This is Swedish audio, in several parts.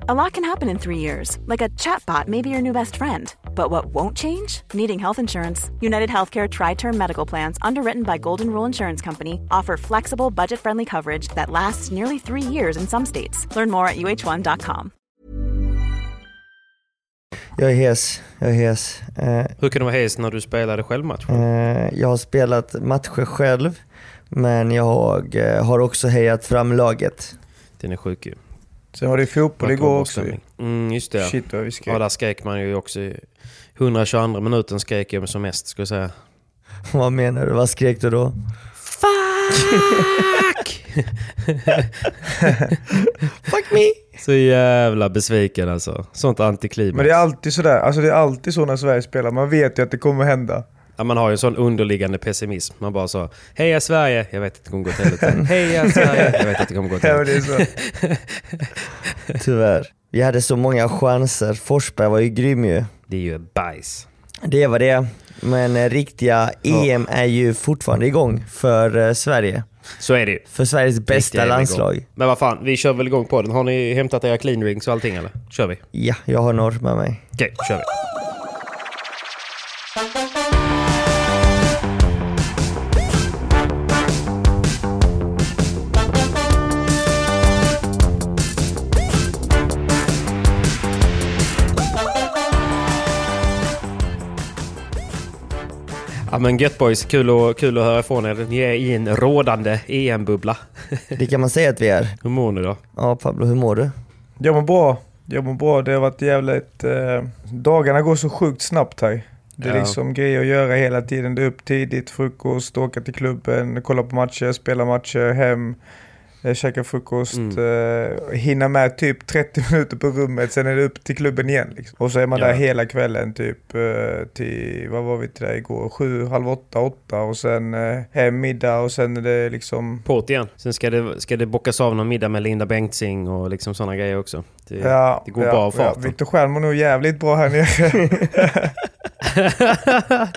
A lot can happen in three years, like a chatbot may be your new best friend. But what won't change? Needing health insurance. United Healthcare Tri Term Medical Plans, underwritten by Golden Rule Insurance Company, offer flexible, budget friendly coverage that lasts nearly three years in some states. Learn more at uh1.com. Jag är hes, jag är hes. Eh, Hur kan du vara hes när du spelade självmatch? eh, jag har spelat matcher själv, men jag eh, har också hejat fram laget. Den är sjuk ju. Sen var det fotboll Verkar vara igår också. Mm, just det. Shit vad vi skrek. Ja, där skrek man ju också. i 122 minuten skrek jag som mest, ska jag säga. Vad menar du? Vad skrek du då? Fuck! Fuck me! Så jävla besviken alltså. Sånt antiklimax. Men det är alltid sådär, alltså det är alltid så när Sverige spelar. Man vet ju att det kommer hända. Ja, man har ju en sån underliggande pessimism. Man bara så, heja Sverige, jag vet att det kommer gå till helvete. Heja Sverige, jag vet att det kommer gå till Ja, men helvete. så. Tyvärr. Vi hade så många chanser. Forsberg var ju grym ju. Det är ju bajs. Det var det. Men eh, riktiga EM är ju fortfarande igång för eh, Sverige. Så är det ju. För Sveriges bästa landslag. Men vad fan, vi kör väl igång på den. Har ni hämtat era clean rings och allting eller? Kör vi. Ja, jag har norr med mig. Okej, kör vi. Ja men gött boys, kul, och, kul att höra ifrån er. Ni är i en rådande EM-bubbla. Det kan man säga att vi är. Hur mår ni då? Ja Pablo, hur mår du? Jag mår bra. Jag mår bra. Det har varit jävligt... Eh, dagarna går så sjukt snabbt här. Det är Ja. liksom grejer att göra hela tiden. Det är upp tidigt, frukost, åka till klubben, kolla på matcher, spela matcher, hem, käka frukost, eh, hinna med typ 30 minuter på rummet, sen är det upp till klubben igen. Liksom. Och så är man Ja. där hela kvällen typ eh, till, vad var vi till där igår? Sju, halv åtta, åtta och sen eh, hem middag och sen är det liksom På't igen. Sen ska det, ska det bockas av någon middag med Linda Bengtzing och liksom sådana grejer också. Det, Ja, det går ja, bra av ja. farten. Viktor Stjern mår nog jävligt bra här nere.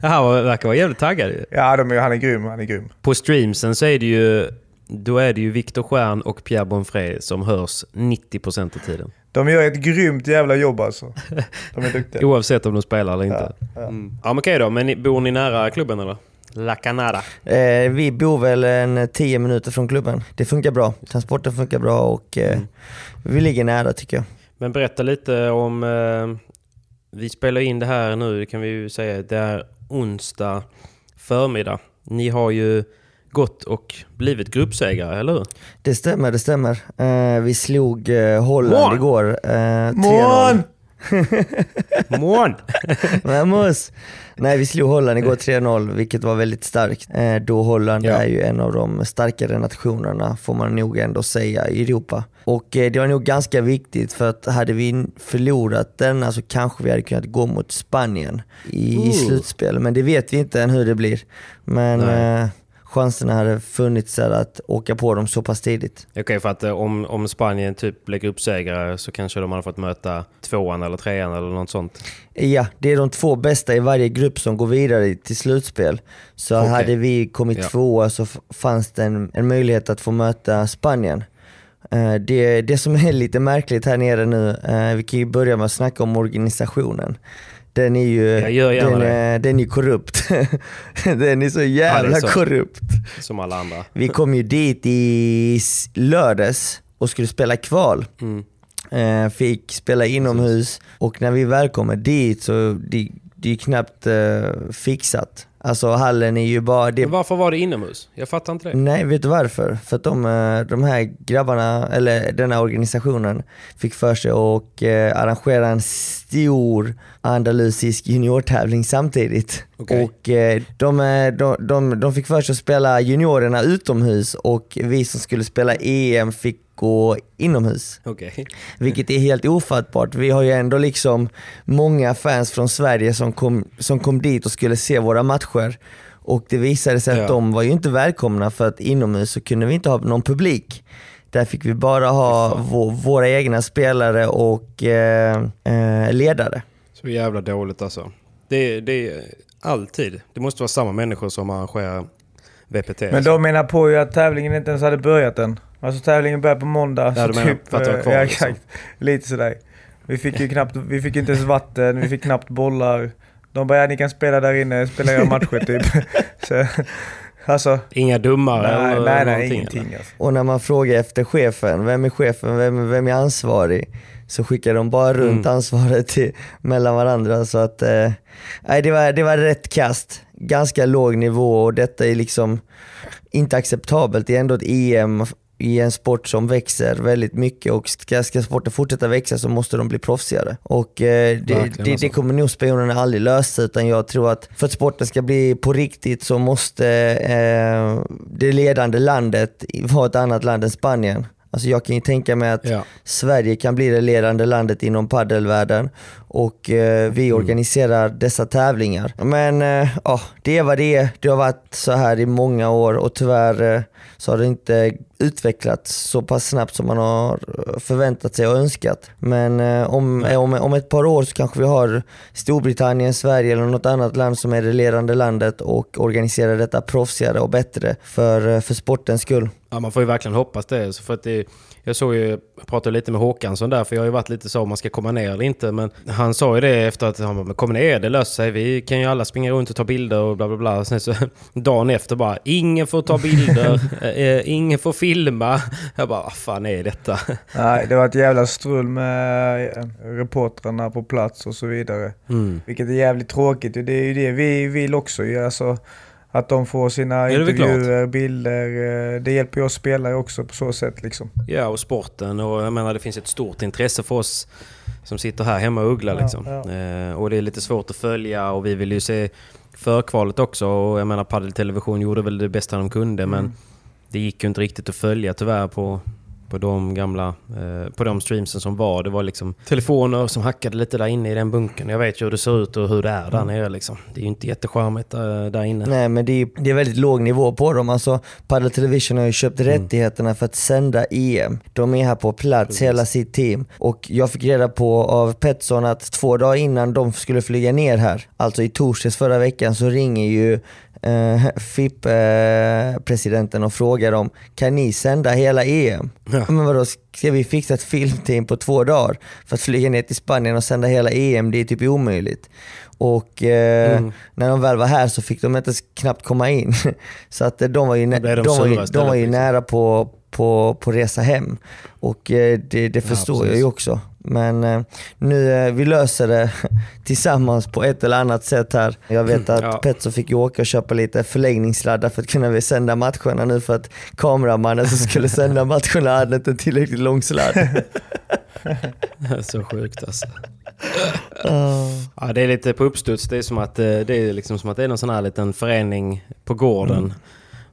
Han verkar vara jävligt taggad ja, de är, han är grym. Han är grym. På streamsen så är det ju... Då är det ju Viktor Stjern och Pierre Bonfré som hörs 90% av tiden. De gör ett grymt jävla jobb alltså. De är duktiga. Oavsett om de spelar eller inte. Ja, Ja. Mm. ja men okej då. Men ni, bor ni nära klubben eller? La Canada. Eh, vi bor väl en 10 minuter från klubben. Det funkar bra. Transporten funkar bra och eh, vi ligger nära tycker jag. Men berätta lite om... Eh, vi spelar in det här nu, det kan vi ju säga. Det är onsdag förmiddag. Ni har ju gått och blivit gruppsegrare, eller hur? Det stämmer, det stämmer. Eh, vi slog eh, Holland Mån! igår. Eh, 3-0. Mån! Mån! Vamos! Nej, vi slog Holland igår 3-0, vilket var väldigt starkt. Eh, då Holland Ja. är ju en av de starkare nationerna, får man nog ändå säga, i Europa. Och eh, det var nog ganska viktigt, för att hade vi förlorat denna så kanske vi hade kunnat gå mot Spanien i, i slutspel. Men det vet vi inte än hur det blir. Men eh, chanserna hade funnits där att åka på dem så pass tidigt. Okej, för att eh, om, om Spanien typ blir gruppsegrare så kanske de hade fått möta tvåan eller trean eller något sånt. Ja, det är de två bästa i varje grupp som går vidare till slutspel. Så Okej. hade vi kommit Ja. tvåa så fanns det en, en möjlighet att få möta Spanien. Eh, Det, det som är lite märkligt här nere nu, eh, vi kan ju börja med att snacka om organisationen. Den är ju Jag gör gärna den är, den är korrupt. den är så jävla Ja, är så. korrupt. Som alla andra. Vi kom ju dit i lördags och skulle spela kval. Mm. Eh, fick spela inomhus och när vi väl kommer dit så det, det är knappt eh, fixat. Alltså hallen är ju bara... Det, Men varför var det inomhus? Jag fattar inte det. Nej, vet du varför? För att de, eh, de här grabbarna, eller den här organisationen, fick för sig att eh, arrangera en stor andalusisk juniortävling samtidigt. Okej. Och eh, de, eh, de, de, de fick för sig att spela juniorerna utomhus och vi som skulle spela EM fick gå inomhus. Okej. Vilket är helt ofattbart. Vi har ju ändå liksom många fans från Sverige som kom, som kom dit och skulle se våra matcher. Och det visade sig Ja. att de var ju inte välkomna för att inomhus så kunde vi inte ha någon publik. Där fick vi bara ha vå, våra egna spelare och eh, eh, ledare. Så jävla dåligt alltså. Det, det är alltid. Det måste vara samma människor som arrangerar VPT. Men alltså. de menar på ju att tävlingen inte ens hade börjat än. Alltså tävlingen börjar på måndag. Ja, så menar typ, för att det var eh, kvar, ja, liksom. exakt. Lite sådär. Vi fick ju knappt, vi fick inte ens vatten, vi fick knappt bollar. De bara, ja, ni kan spela där inne, spela era matcher typ. Så, alltså, Inga dummare nej, eller nej, nej, någonting, ingenting eller? alltså. Och när man frågar efter chefen, vem är chefen, vem, vem är ansvarig? Så skickar de bara runt Mm. ansvaret till, mellan varandra. Så att, eh, nej, det, var, det var rätt kast. Ganska låg nivå och detta är liksom inte acceptabelt. Det är ändå ett EM i en sport som växer väldigt mycket och ska, ska sporten fortsätta växa så måste de bli proffsigare. Och eh, det, Verkligen, det, alltså. det kommer nog spionerna aldrig lösa utan jag tror att för att sporten ska bli på riktigt så måste eh, det ledande landet vara ett annat land än Spanien. Alltså jag kan ju tänka mig att Ja. Sverige kan bli det ledande landet inom paddelvärlden och eh, vi Mm. organiserar dessa tävlingar. Men eh, ja, det är vad det är. Det har varit så här i många år och tyvärr eh, så har det inte utvecklats så pass snabbt som man har eh, förväntat sig och önskat. Men eh, om, om, om ett par år så kanske vi har Storbritannien, Sverige eller något annat land som är det ledande landet och organiserar detta proffsigare och bättre för, eh, för sportens skull. Ja, man får ju verkligen hoppas det. Så för att det jag såg ju, jag pratade lite med Håkansson där, för jag har ju varit lite så om man ska komma ner eller inte. Men han sa ju det efter att han bara, "Men kom ner, det löser sig. Vi kan ju alla springa runt och ta bilder och bla bla bla. Och sen så dagen efter bara, ingen får ta bilder, eh, ingen får filma. Jag bara, vad fan är detta? Nej, det var ett jävla strul med eh, reportrarna på plats och så vidare. Mm. Vilket är jävligt tråkigt. Det är ju det vi vill också ju. Alltså, att de får sina intervjuer, bilder. eh, Det hjälper ju oss spelare också på så sätt liksom. Ja, och sporten. Och jag menar, det finns ett stort intresse för oss som sitter här hemma och ugglar Ja, liksom. ja. Eh, och det är lite svårt att följa och vi vill ju se förkvalet också. Och jag menar, Padel Television gjorde väl det bästa de kunde, Mm. men det gick ju inte riktigt att följa tyvärr på, på de gamla, eh, på de streamsen som var. Det var liksom telefoner som hackade lite där inne i den bunkern. Jag vet ju hur det ser ut och hur det är där nere liksom. Det är ju inte jättecharmigt där, där inne. Nej men det är, det är väldigt låg nivå på dem. Alltså, Padel Television har ju köpt rättigheterna för att sända EM. De är här på plats, hela sitt team. Och jag fick reda på av Petson att två dagar innan de skulle flyga ner här, alltså i torsdags förra veckan, så ringer ju eh, FIP-presidenten och frågar dem, kan ni sända hela EM? Ja. Men vadå, ska vi fixa ett filmteam på två dagar för att flyga ner till Spanien och sända hela EM? Det är typ omöjligt. Och eh, Mm. när de väl var här så fick de inte knappt komma in. Så att eh, de var ju, blev de de var ju, de var ju liksom. nära på, på, på resa hem. Och eh, det, det förstår jag precis. ju också. Men eh, nu, eh, vi löser det tillsammans på ett eller annat sätt här. Jag vet att Ja. Petso fick ju åka och köpa lite förläggningssladdar för att kunna sända matcherna nu för att kameramannen som skulle sända matcherna hade inte tillräckligt lång sladd. Så sjukt alltså. Ja, det är lite på uppstuds. Det är som att, eh, det är liksom som att det är någon sån här liten förening på gården.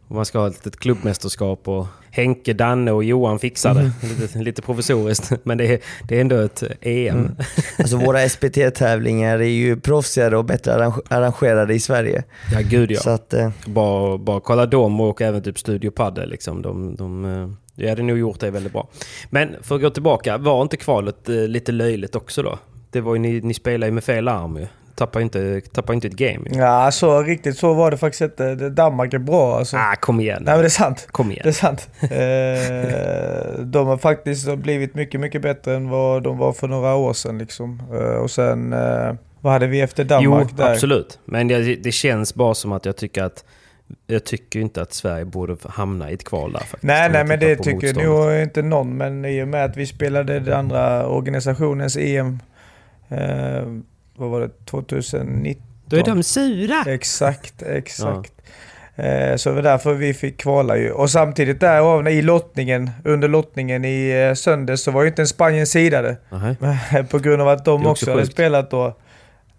Och man ska ha ett litet klubbmästerskap och Henke, Danne och Johan fixar det. Lite, lite provisoriskt. Men det är, det är ändå ett EM. Alltså våra SPT-tävlingar är ju proffsigare och bättre arrange- arrangerade i Sverige. Ja, gud ja. Så att, eh, Bara, bara kolla dem och även typ Studio Padel. Liksom. De, de, eh, jag hade nog gjort det väldigt bra. Men för att gå tillbaka, var inte kvalet eh, lite löjligt också då? Det var ju, ni, ni spelade ju med fel arm ju. Tappar inte, tappar inte ett game. Ja, så riktigt så var det faktiskt inte. Danmark är bra alltså. Ah, kom igen. Nej men det är sant. Kom Det är igen. sant. Eh, de har faktiskt blivit mycket, mycket bättre än vad de var för några år sedan liksom. Eh, och sen eh, Vad hade vi efter Danmark jo, där? absolut. Men det, det känns bara som att jag tycker att jag tycker inte att Sverige borde hamna i ett kval där faktiskt. Nej, nej men det tycker nog inte någon. Men i och med att vi spelade den andra organisationens EM, eh, vad var det, 2019? Då är de sura! Exakt, exakt. Eh, så det var därför vi fick kvala ju. Och samtidigt där i lottningen, under lottningen i eh, söndags så var ju inte en Spanien sidade. På grund av att de också, också hade sjukt. spelat då,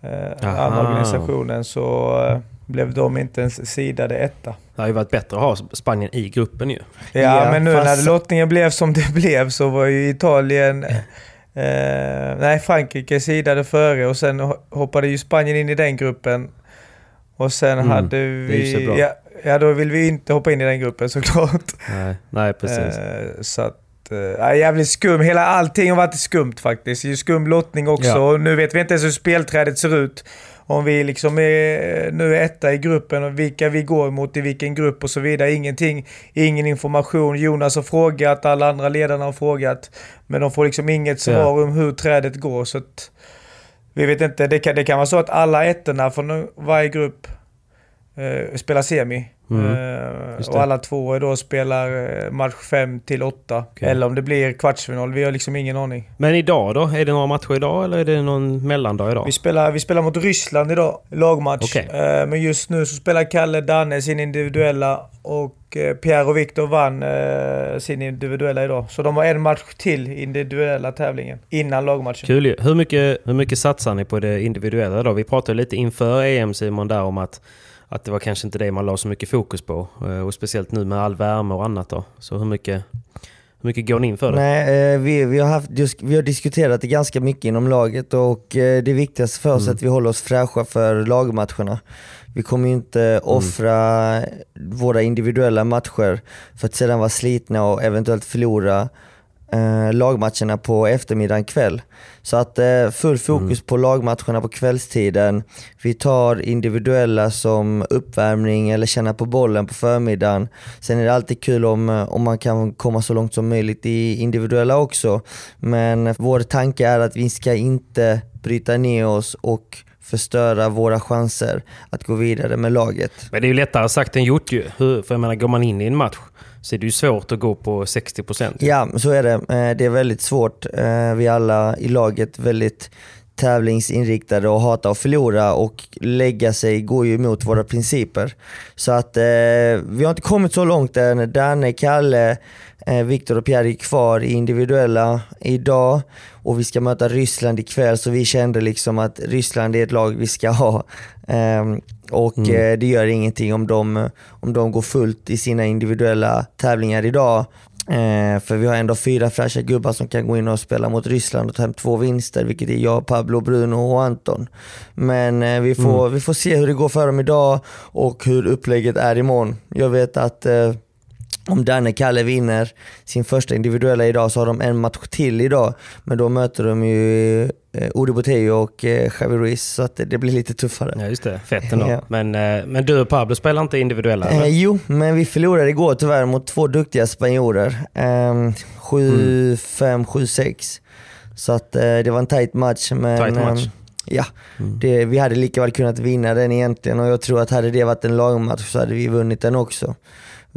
eh, andra organisationen, så eh, blev de inte ens sidade etta. Det hade ju varit bättre att ha Spanien i gruppen ju. Ja, Ja, men nu fast- när lottningen blev som det blev så var ju Italien... Eh, nej, Frankrike sidade före och sen ho- hoppade ju Spanien in i den gruppen. Och sen Mm, hade vi... Ja, ja, då vill vi inte hoppa in i den gruppen såklart. Nej, nej precis. Eh, så att... Eh, jävligt skum. Hela allting har varit skumt faktiskt. Det är ju skum lottning också. Ja. Och nu vet vi inte ens hur spelträdet ser ut. Om vi liksom är, nu är etta i gruppen och vilka vi går mot i vilken grupp och så vidare. Ingenting, ingen information. Jonas har frågat, alla andra ledarna har frågat. Men de får liksom inget svar om hur trädet går. Så att, vi vet inte. Det kan, det kan vara så att alla ettorna från varje grupp eh, spelar semi. Mm. Eh, och alla två då spelar eh, match 5 till 8. Okej. Eller om det blir kvartsfinal. Vi har liksom ingen aning. Men idag då? Är det några matcher idag eller är det någon mellandag idag? Vi spelar, vi spelar mot Ryssland idag, lagmatch. Okej. Eh, men just nu så spelar Kalle Danne sin individuella och Pierre och Viktor vann sin individuella idag. Så de har en match till i individuella tävlingen innan lagmatchen. Kul. Hur mycket, hur mycket satsar ni på det individuella då? Vi pratade lite inför EM Simon där om att, att det var kanske inte det man la så mycket fokus på. Eh, Och speciellt nu med all värme och annat då. Så hur mycket, hur mycket går ni in för det? Nej, eh, vi, vi, har haft, vi har diskuterat det ganska mycket inom laget och eh, det viktigaste för oss är Mm. att vi håller oss fräscha för lagmatcherna. Vi kommer ju inte Mm. offra våra individuella matcher för att sedan vara slitna och eventuellt förlora eh, lagmatcherna på eftermiddagen kväll. Så att eh, full fokus på lagmatcherna på kvällstiden. Vi tar individuella som uppvärmning eller känna på bollen på förmiddagen. Sen är det alltid kul om, eh, om man kan komma så långt som möjligt i individuella också. Men vår tanke är att vi ska inte bryta ner oss och förstöra våra chanser att gå vidare med laget. Men det är ju lättare sagt än gjort ju. Hur, för jag menar, går man in i en match så är det ju svårt att gå på 60%. Ja, så är det. Eh, det är väldigt svårt. Eh, vi alla i laget väldigt tävlingsinriktade och hatar att förlora och lägga sig går ju emot våra principer. Så att eh, vi har inte kommit så långt än. Danne, Kalle, eh, Viktor och Pierre är kvar i individuella idag och vi ska möta Ryssland ikväll så vi kände liksom att Ryssland är ett lag vi ska ha. Ehm, och eh, det gör ingenting om de, om de går fullt i sina individuella tävlingar idag. Eh, för vi har ändå fyra fräscha gubbar som kan gå in och spela mot Ryssland och ta hem två vinster, vilket är jag, Pablo, Bruno och Anton. Men eh, vi, får, vi får se hur det går för dem idag och hur upplägget är imorgon. Jag vet att eh, om Danne Kalle vinner sin första individuella idag så har de en match till idag. Men då möter de ju eh, Odi Botello och eh, Javi Ruiz så att det, blir lite tuffare. Ja, just det. Fett ändå. Ja. Men, eh, men du och Pablo spelar inte individuella? Eh, jo, men vi förlorade igår tyvärr mot två duktiga spanjorer. Eh, 7-5, 7-6. Så att eh, det var en tight match. Men, Tight match. ehm, ja, det, vi hade lika väl kunnat vinna den egentligen och jag tror att hade det varit en lagmatch så hade vi vunnit den också.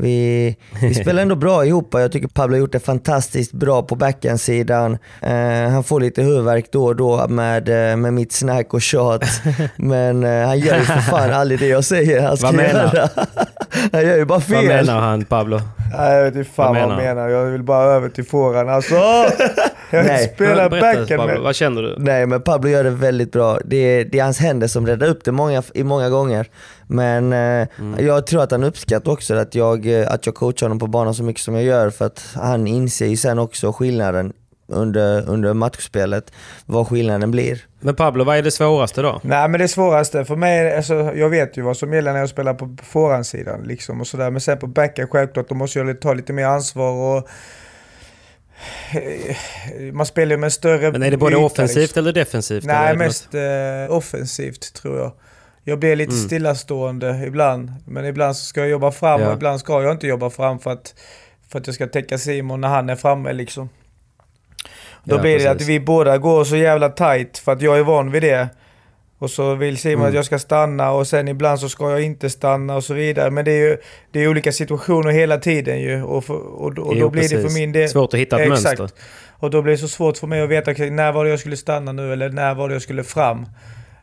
Vi, vi spelar ändå bra ihop. Jag tycker Pablo har gjort det fantastiskt bra på backhandsidan. Eh, han får lite huvudvärk då och då med, eh, med mitt snack och tjat. Men eh, han gör ju för fan aldrig det jag säger han ska Vad menar? göra. han gör ju bara fel. Vad menar han Pablo? Nej, jag vet inte fan Vad han menar. Jag vill bara över till forehand. Alltså, jag Nej. spelar Berätta, backhand med... Vad känner du? Nej men Pablo gör det väldigt bra. Det är, det är hans händer som räddar upp det många, i många gånger. Men eh, Mm. jag tror att han uppskattar också att jag, eh, att jag coachar honom på banan så mycket som jag gör för att han inser ju sen också skillnaden under, under matchspelet, vad skillnaden blir. Men Pablo, vad är det svåraste då? Nej men det svåraste för mig, alltså, jag vet ju vad som gäller när jag spelar på forehandsidan liksom och sådär. Men sen på backhand självklart, då måste jag ta lite mer ansvar och man spelar ju med större Men är det både yta, offensivt liksom. eller defensivt? Nej, mest eh, offensivt tror jag. Jag blir lite Mm. stillastående ibland. Men ibland så ska jag jobba fram Ja. och ibland ska jag inte jobba fram för att, för att jag ska täcka Simon när han är framme liksom. Då Ja, blir det att precis. vi båda går så jävla tight för att jag är van vid det. Och så vill Simon Mm. att jag ska stanna och sen ibland så ska jag inte stanna och så vidare. Men det är ju det är olika situationer hela tiden ju. Och, för, och, och då Jo, blir det precis. för min del... Svårt att hitta ett Exakt. mönster. Och då blir det så svårt för mig att veta när var det jag skulle stanna nu eller när var det jag skulle fram.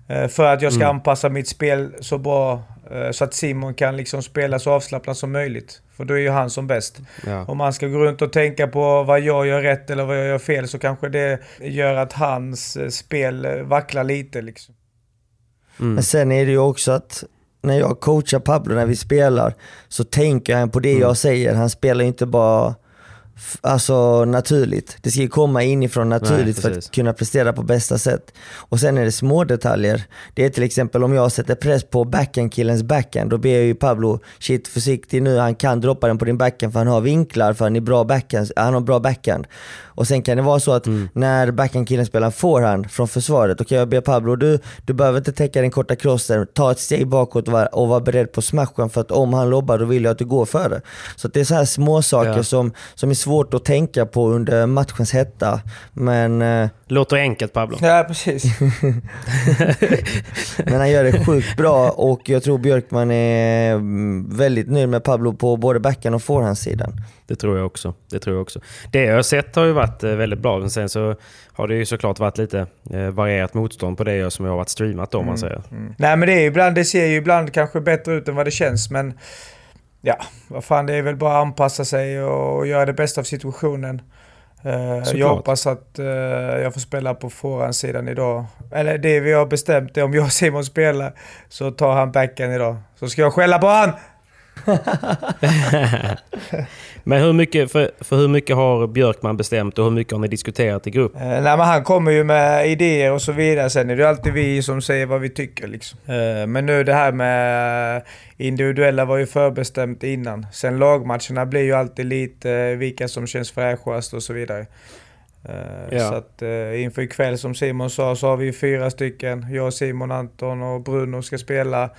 Eh, För att jag ska Mm. anpassa mitt spel så bra eh, så att Simon kan liksom spela så avslappnat som möjligt. För då är ju han som bäst. Ja. Om man ska gå runt och tänka på vad jag gör rätt eller vad jag gör fel så kanske det gör att hans eh, spel vacklar lite liksom. Mm. Men sen är det ju också att när jag coachar Pablo när vi spelar så tänker han på det Mm. jag säger. Han spelar ju inte bara alltså, naturligt. Det ska ju komma inifrån naturligt för precis. att kunna prestera på bästa sätt. Och sen är det små detaljer. Det är till exempel om jag sätter press på backhandkillens backhand, då ber jag ju Pablo, shit försiktig nu, han kan droppa den på din backhand för han har vinklar, för han, är bra backhand, han har bra backhand. Och sen kan det vara så att Mm. när backhandkillen spelar forehand från försvaret, då kan jag be Pablo, du, du behöver inte täcka den korta crossen, ta ett steg bakåt och var, och var beredd på smashen för att om han lobbar då vill jag att du går före. Så det är så här små saker Ja. som, som är svårt att tänka på under matchens hetta. Men, eh, Låter enkelt Pablo. Ja, precis. men han gör det sjukt bra och jag tror Björkman är mm, väldigt nöjd med Pablo på både backhand och forehandsidan. Det tror jag också. Det tror jag också. Det jag har sett har ju varit eh, väldigt bra. Men sen så har det ju såklart varit lite eh, varierat motstånd på det jag som jag har varit streamat om man säger. Nej men det är ju ibland, det ser ju ibland kanske bättre ut än vad det känns men ja, vad fan det är väl bara att anpassa sig och göra det bästa av situationen. Eh, jag Såklart. hoppas att eh, jag får spela på forehandsidan idag. Eller det vi har bestämt är om jag och Simon spelar så tar han backen idag. Så ska jag skälla på han! Men hur mycket, för, för hur mycket har Björkman bestämt och hur mycket har ni diskuterat i grupp? Eh, nej men han kommer ju med idéer och så vidare. Sen är det alltid vi som säger vad vi tycker liksom. Eh, men nu det här med individuella var ju förbestämt innan. Sen lagmatcherna blir ju alltid lite eh, vilka som känns fräschast och så vidare. Eh, Ja. Så att eh, inför ikväll som Simon sa så har vi fyra stycken. Jag, Simon, Anton och Bruno ska spela.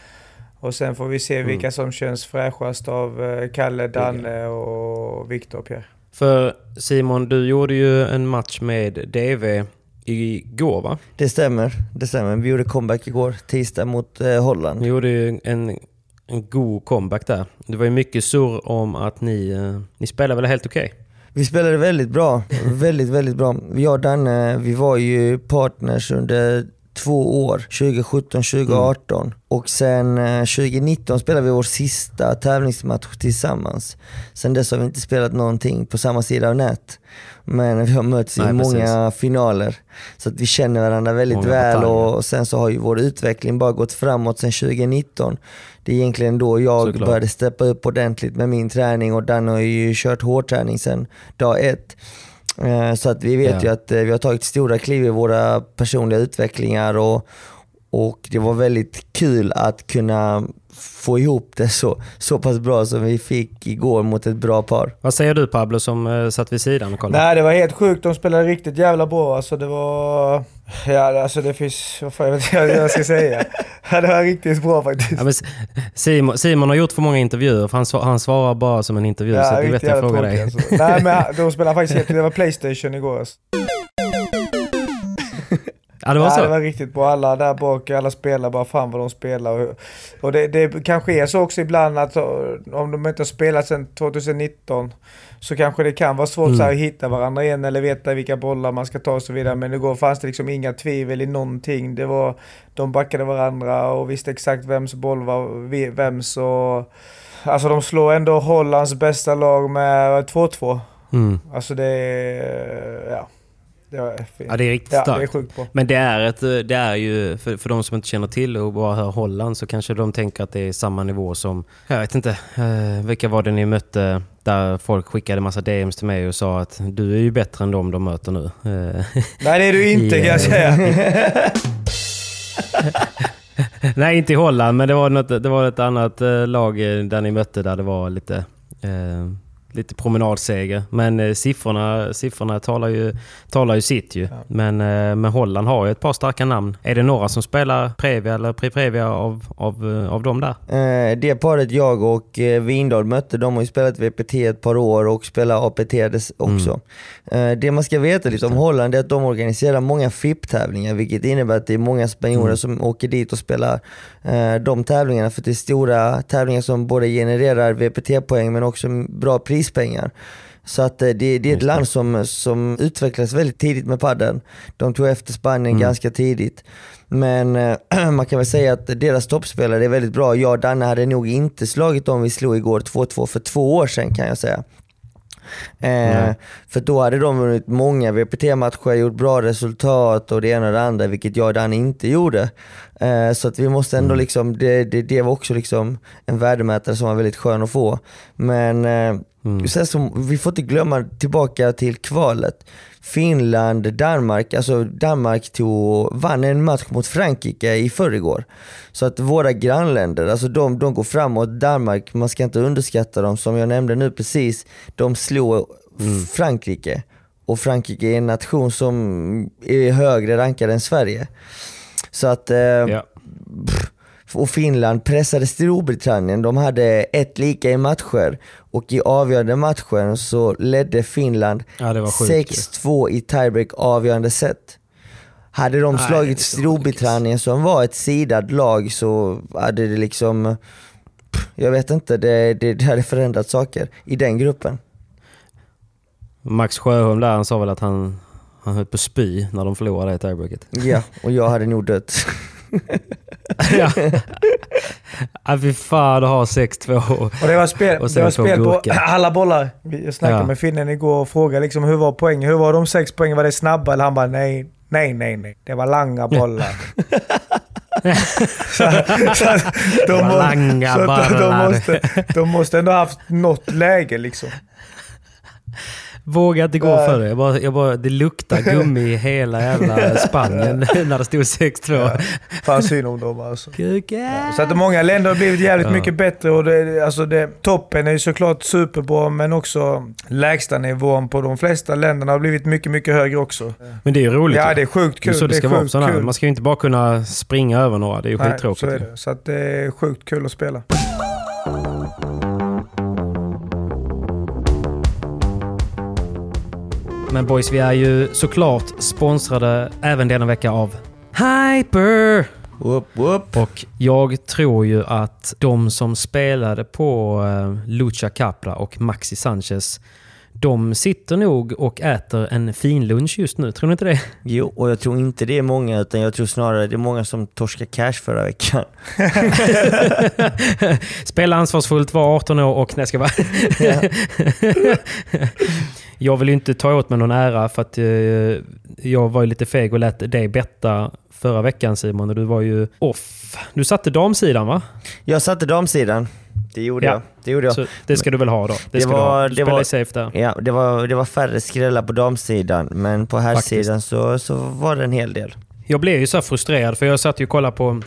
Och sen får vi se vilka som känns fräschast av eh, Kalle, Danne och Viktor och Pierre. För Simon, du gjorde ju en match med DV igår va? Det stämmer, det stämmer. Vi gjorde comeback igår, tisdag mot eh, Holland. Ni gjorde ju en, en god comeback där. Det var ju mycket surr om att ni, eh, ni spelade väl helt okej? Vi spelade väldigt bra, väldigt väldigt bra. Jag och Danne, vi var ju partners under två år, 2017-2018. Och sen eh, 2019 spelade vi vår sista tävlingsmatch tillsammans. Sen dess har vi inte spelat någonting på samma sida av nät. Men vi har mötts i Nej, många finaler. Så att vi känner varandra väldigt Många väl och sen så har ju vår utveckling bara gått framåt sen 2019. Det är egentligen då jag Såklart. började steppa upp ordentligt med min träning och Danne har ju kört hårdträning sen dag ett. Eh, Så att vi vet Ja. ju att eh, vi har tagit stora kliv i våra personliga utvecklingar och, och det var väldigt kul att kunna få ihop det så, så pass bra som vi fick igår mot ett bra par. Vad säger du Pablo som eh, satt vid sidan och kollade? Nej, det var helt sjukt. De spelade riktigt jävla bra. Alltså det var... Ja, alltså det finns... Vad fan, jag vet inte vad jag ska säga. Ja, det var riktigt bra faktiskt. Ja, Simon, Simon har gjort för många intervjuer för han, svar, han svarar bara som en intervju. så det vet riktigt jag jävla frågar dig. Alltså. Nej, men de spelade faktiskt helt... Det var Playstation igår. Alltså. Ja, det var ja, så? det var riktigt bra. Alla där bak, alla spelar bara fan vad de spelar. Och, och det, det kanske är så också ibland att om de inte har spelat sedan 2019 så kanske det kan vara svårt Mm. att hitta varandra igen eller veta vilka bollar man ska ta och så vidare. Men igår fanns det liksom inga tvivel i någonting. Det var, de backade varandra och visste exakt vems boll var vems. Och, alltså de slår ändå Hollands bästa lag med 2-2. Mm. Alltså det. Ja. Det var fint. Ja, det är riktigt Ja, starkt. det är sjukt bra. Men det är, ett, det är ju, för, för de som inte känner till och bara hör Holland så kanske de tänker att det är samma nivå som, jag vet inte, eh, vilka var det ni mötte där folk skickade massa DMs till mig och sa att du är ju bättre än dem de möter nu. Eh, Nej det är du inte I, kan jag eh, säga. Nej, inte i Holland, men det var, något, det var ett annat eh, lag eh, där ni mötte där det var lite... Eh, lite promenadseger. Men eh, siffrorna, siffrorna talar, ju, talar ju sitt ju. Ja. Men, eh, men Holland har ju ett par starka namn. Är det några som spelar Previa eller Pre-Previa av, av, eh, av dem där? Eh, det paret jag och eh, Windahl mötte, de har ju spelat VPT ett par år och spelar APT också. Mm. Eh, det man ska veta lite om Holland är att de organiserar många FIP-tävlingar, vilket innebär att det är många spanjorer mm. som åker dit och spelar eh, de tävlingarna. För det är stora tävlingar som både genererar VPT-poäng men också bra prispengar. Så att eh, det, det är ett land som, som utvecklades väldigt tidigt med padden. De tog efter Spanien mm. ganska tidigt. Men äh, man kan väl säga att deras toppspelare är väldigt bra. Jag och Danne hade nog inte slagit dem vi slog igår 2-2 för två år sedan kan jag säga. Eh, för då hade de vunnit många VPT-matcher, gjort bra resultat och det ena och det andra, vilket jag och Dan inte gjorde. Eh, så att vi måste ändå mm. liksom, det, det, det, var också liksom en värdemätare som var väldigt skön att få. Men eh, mm. sen så, vi får inte glömma tillbaka till kvalet. Finland, Danmark, alltså Danmark tog, vann en match mot Frankrike i förrgår. Så att våra grannländer, alltså de, de går framåt. Danmark, man ska inte underskatta dem, som jag nämnde nu precis, de slog mm. Frankrike. Och Frankrike är en nation som är högre rankad än Sverige. Så att... Eh, ja. Och Finland pressade Storbritannien. De hade ett lika i matcher och i avgörande matchen så ledde Finland ja, 6-2 i tiebreak avgörande set. Hade de Nej, slagit Storbritannien som var ett sidat lag så hade det liksom, jag vet inte, det, det, det hade förändrat saker i den gruppen. Max Sjöholm där, han sa väl att han, han höll på att spy när de förlorade det tiebreaket. Ja, och jag hade nog dött. ja. ja, fy fan att ha 6-2 och, det var spel, och det var spel på alla bollar. Jag snackade ja. med finnen igår och frågade liksom, hur var poängen? Hur var de sex poängen? Var det snabba? Eller han bara nej, nej, nej, nej. Det var långa bollar. så, så, de, må, långa så de, de, måste, de måste ändå haft något läge liksom. Vågar inte gå för det. Jag bara, jag bara, det luktar gummi i hela jävla Spanien när det stod 6-2. Ja, fan synd om dem alltså. Ja, så att många länder har blivit jävligt ja. mycket bättre och det, alltså det, toppen är ju såklart superbra men också lägsta nivån på de flesta länderna har blivit mycket, mycket högre också. Men det är ju roligt. Ja, det är sjukt kul. Det är så det, ska vara kul. Man ska ju inte bara kunna springa över några. Det är ju Nej, skittråkigt. Så, är det. så att det är sjukt kul att spela. Men boys, vi är ju såklart sponsrade även denna vecka av Hyper! Whoop, whoop. Och jag tror ju att de som spelade på uh, Lucha Capra och Maxi Sanchez de sitter nog och äter en fin lunch just nu, tror ni inte det? Jo, och jag tror inte det är många, utan jag tror snarare det är många som torskade cash förra veckan. Spela ansvarsfullt, var 18 år och... Nej, ska vara. jag vill ju inte ta åt mig någon ära för att eh, jag var ju lite feg och lät dig betta förra veckan Simon och du var ju off. Du satte damsidan va? Jag satte damsidan. Det gjorde ja. jag. Det gjorde jag. Så det ska du väl ha då? Det, det var, du, du det var, safe där. Ja, det var, det var färre skrällar på damsidan, men på herrsidan så, så var det en hel del. Jag blev ju så frustrerad, för jag satt ju och kollade på,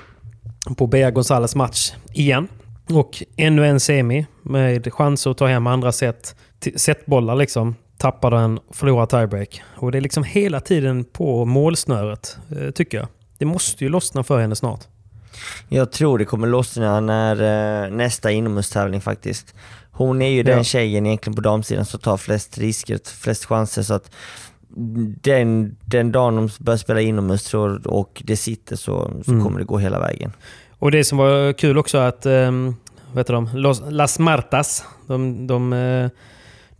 på Bea Gonzales match igen. Och ännu en semi med chanser att ta hem andra set. Setbollar liksom. Tappar den, förlorar tiebreak. Och det är liksom hela tiden på målsnöret, eh, tycker jag. Det måste ju lossna för henne snart. Jag tror det kommer lossna när uh, nästa inomhustävling faktiskt. Hon är ju ja. den tjejen egentligen på damsidan som tar flest risker, flest chanser. Så att den, den dagen de börjar spela inomhus tror, och det sitter så, så mm. kommer det gå hela vägen. Och det som var kul också att, um, vet du de, Los, Las Martas, de, de, uh,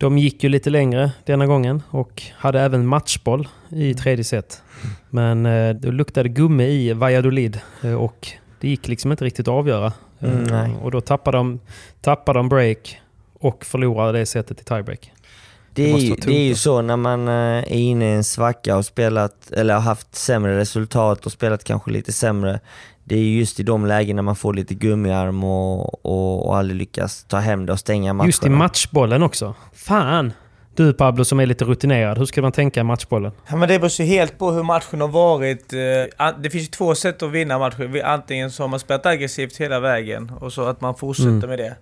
de gick ju lite längre denna gången och hade även matchboll i tredje set. Men uh, det luktade gummi i Valladolid och det gick liksom inte riktigt att avgöra. Mm, uh, och då tappade de, tappade de break och förlorade det sättet i tiebreak. Det, det, är, ju, det är ju så när man eh, är inne i en svacka och spelat, eller har haft sämre resultat och spelat kanske lite sämre. Det är just i de lägena man får lite gummiarm och, och, och aldrig lyckas ta hem det och stänga matchen. Just i matchbollen också. Fan! Du Pablo som är lite rutinerad, hur ska man tänka i matchbollen? Ja, men det beror ju helt på hur matchen har varit. Eh, det finns ju två sätt att vinna matcher. Antingen så har man spelat aggressivt hela vägen och så att man fortsätter mm. med det.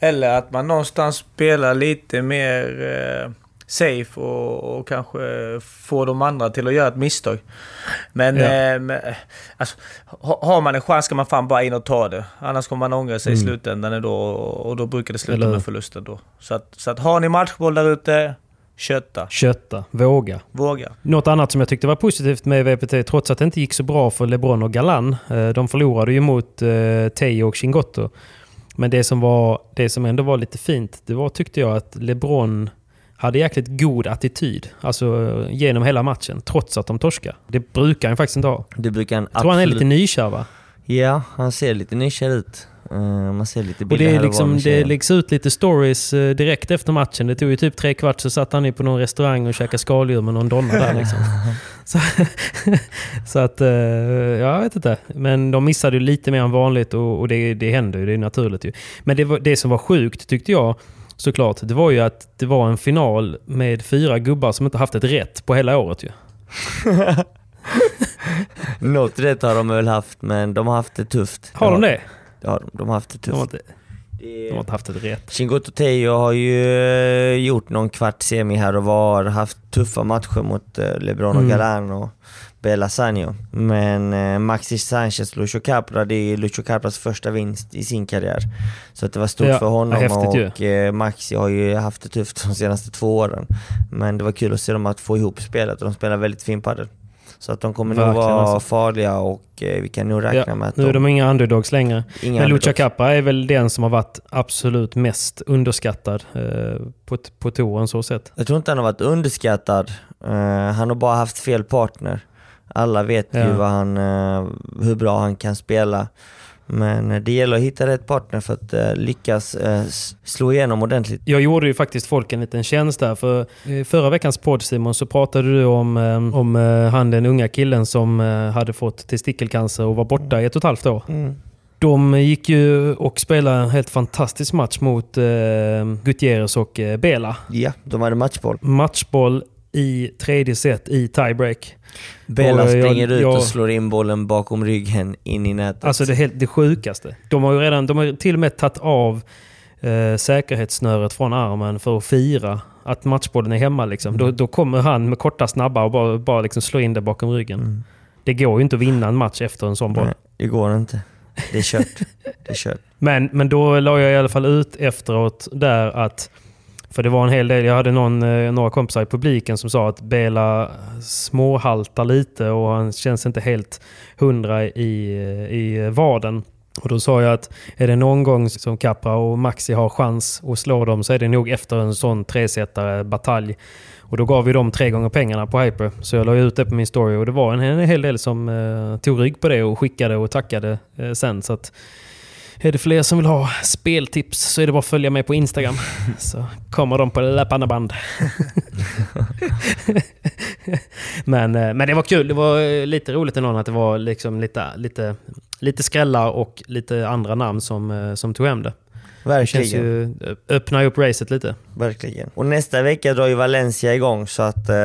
Eller att man någonstans spelar lite mer eh, safe och, och kanske får de andra till att göra ett misstag. Men Ja. eh, men, alltså, ha- har man en chans ska man fan bara in och ta det. Annars kommer man ångra sig i Mm. slutändan ändå och, då brukar det sluta Eller med förlusten då. Så att, så att har ni matchboll där ute, kötta. Kötta, våga. Våga. Något annat som jag tyckte var positivt med VPT, trots att det inte gick så bra för LeBron och Galan. eh, De förlorade ju mot eh, Teo och Chingotto. Men det som, var, det som ändå var lite fint, det var tyckte jag att LeBron hade jäkligt god attityd. Alltså genom hela matchen, trots att de torskar. Det brukar han faktiskt inte ha. Det brukar han Jag tror han är absolut- lite nykär va? Ja, han ser lite nykär ut. Eh, man ser lite Och bilder det, är liksom, det läggs ut lite stories eh, direkt efter matchen. Det tog ju typ tre kvart så satt han ju på någon restaurang och käkade skaldjur med någon donna där liksom. så, så att, eh, jag vet inte. Men de missade ju lite mer än vanligt och, och det, det händer ju, det är naturligt ju. Men det, var, det som var sjukt tyckte jag såklart, det var ju att det var en final med fyra gubbar som inte haft ett rätt på hela året ju. Något rätt har de väl haft, men de har haft det tufft. Har de det? Ja, de har haft det De har tufft. inte, de har inte haft ett rätt. Chingoto Teo har ju eh, gjort någon kvart semi här och var, haft tuffa matcher mot eh, LeBron och Mm. Galan och Bela Sanio. Men eh, Maxi Sanchez, Lucho Capra, det är Lucho Capras första vinst i sin karriär. Så att det var stort Ja, för honom häftigt och eh, Maxi har ju haft det tufft de senaste två åren. Men det var kul att se dem att få ihop spelet och de spelar väldigt fin padel. Så att de kommer nog Verkligen, vara alltså. farliga och eh, vi kan nog räkna Ja, med att nu är de inga underdogs längre. inga Men underdogs. Capra är väl den som har varit absolut mest underskattad eh, på, på touren så sett. Jag tror inte han har varit underskattad. Eh, han har bara haft fel partner. Alla vet ju Ja. vad han, eh, hur bra han kan spela. Men eh, det gäller att hitta rätt partner för att eh, lyckas slå igenom ordentligt. Jag gjorde ju faktiskt folk en liten tjänst där. För i förra veckans podd Simon så pratade du om, om han den unga killen som hade fått testikelcancer och var borta i ett och ett halvt år. De gick ju och spelade en helt fantastisk match mot eh, Gutierrez och eh, Bela. Ja, de hade matchboll. Matchboll i tredje set i tiebreak. Bela Och jag- springer ut jag- och slår in bollen bakom ryggen in i nätet. Alltså det, helt, det sjukaste. De har ju redan, de har till och med tagit av eh, säkerhetssnöret från armen för att fira att matchbollen är hemma. Liksom. Mm. Då, då kommer han med korta snabba och bara, bara liksom slå in det bakom ryggen. Mm. Det går ju inte att vinna en match efter en sån boll. Nej, det går inte. Det är kört. det är kört. Men, men då la jag i alla fall ut efteråt där att... För det var en hel del, jag hade någon, eh, några kompisar i publiken som sa att Bela småhaltar lite och han känns inte helt hundra i, i vaden. Och då sa jag att är det någon gång som Capra och Maxi har chans att slå dem så är det nog efter en sån tresetare batalj. Och då gav vi dem tre gånger pengarna på Hyper. Så jag la ut det på min story och det var en, en hel del som eh, tog rygg på det och skickade och tackade eh, sen. Så att är det fler som vill ha speltips så är det bara att följa mig på Instagram. Så kommer de på löpande band. men, eh, men det var kul. Det var eh, lite roligt ändå att det var liksom lite, lite, lite skrällar och lite andra namn som, eh, som tog hem det. Det känns Verkligen. ju... Upp racet lite. Verkligen. Och nästa vecka drar ju Valencia igång så att eh,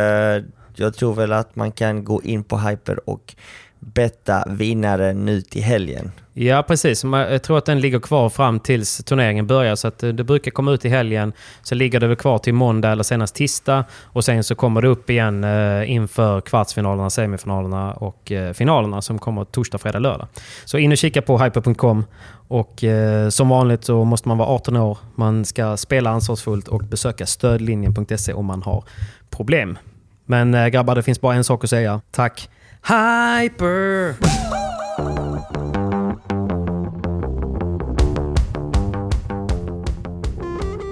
jag tror väl att man kan gå in på Hyper och betta vinnaren nu till helgen. Ja, precis. Jag tror att den ligger kvar fram tills turneringen börjar. Så att eh, det brukar komma ut i helgen. Så ligger det väl kvar till måndag eller senast tisdag. Och sen så kommer det upp igen eh, inför kvartsfinalerna, semifinalerna och eh, finalerna som kommer torsdag, fredag, lördag. Så in och kika på hyper.com. Och som vanligt så måste man vara 18 år. Man ska spela ansvarsfullt och besöka stödlinjen.se om man har problem. Men grabbar, det finns bara en sak att säga. Tack Hyper!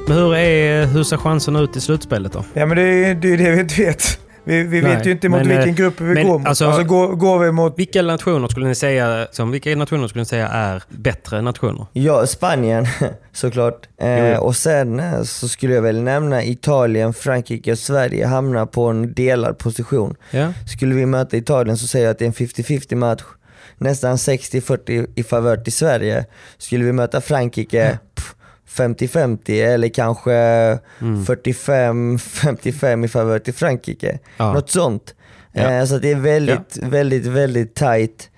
Men hur, är, hur ser chanserna ut i slutspelet då? Ja men det är ju det, det vi inte vet. Vi, vi Nej, vet ju inte mot men, vilken eh, grupp vi men går mot. alltså- Alltså, går, går vi mot... Vilka nationer skulle ni säga, liksom, vilka nationer skulle ni säga är bättre nationer? Ja, Spanien såklart. Eh, och sen eh, så skulle jag väl nämna Italien, Frankrike och Sverige hamnar på en delad position. Ja. Skulle vi möta Italien så säger jag att det är en 50-50 match. Nästan 60-40 i favör till Sverige. Skulle vi möta Frankrike, pff, 50-50 eller kanske Mm. 45-55 i favör till Frankrike. Ja. Något sånt. Ja. Eh, så det är väldigt, väldigt, väldigt tight.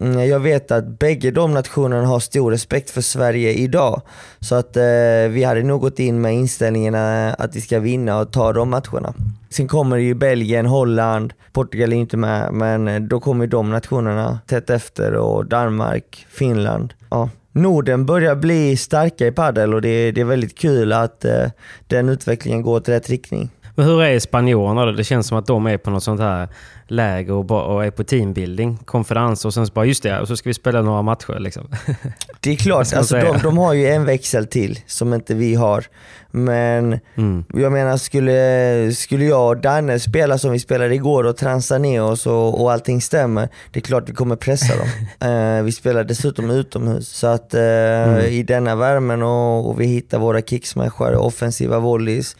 mm, jag vet att bägge de nationerna har stor respekt för Sverige idag. Så att eh, vi hade nog gått in med inställningen att vi ska vinna och ta de matcherna. Sen kommer ju Belgien, Holland, Portugal är inte med, men då kommer de nationerna tätt efter och Danmark, Finland. Ja. Norden börjar bli starka i padel och det, det är väldigt kul att eh, den utvecklingen går åt rätt riktning. Men hur är spanjorerna då? Det känns som att de är på något sånt här läger och, och är på teambuilding, konferens och sen så bara just det, och så ska vi spela några matcher liksom. Det är klart, alltså, de, de, har ju en växel till som inte vi har. Men mm. jag menar, skulle, skulle jag och Danne spela som vi spelade igår och transa ner oss och, och allting stämmer, det är klart vi kommer pressa dem. uh, vi spelar dessutom utomhus, så att uh, mm. i denna värmen och, och vi hittar våra kicksmashar, offensiva volleys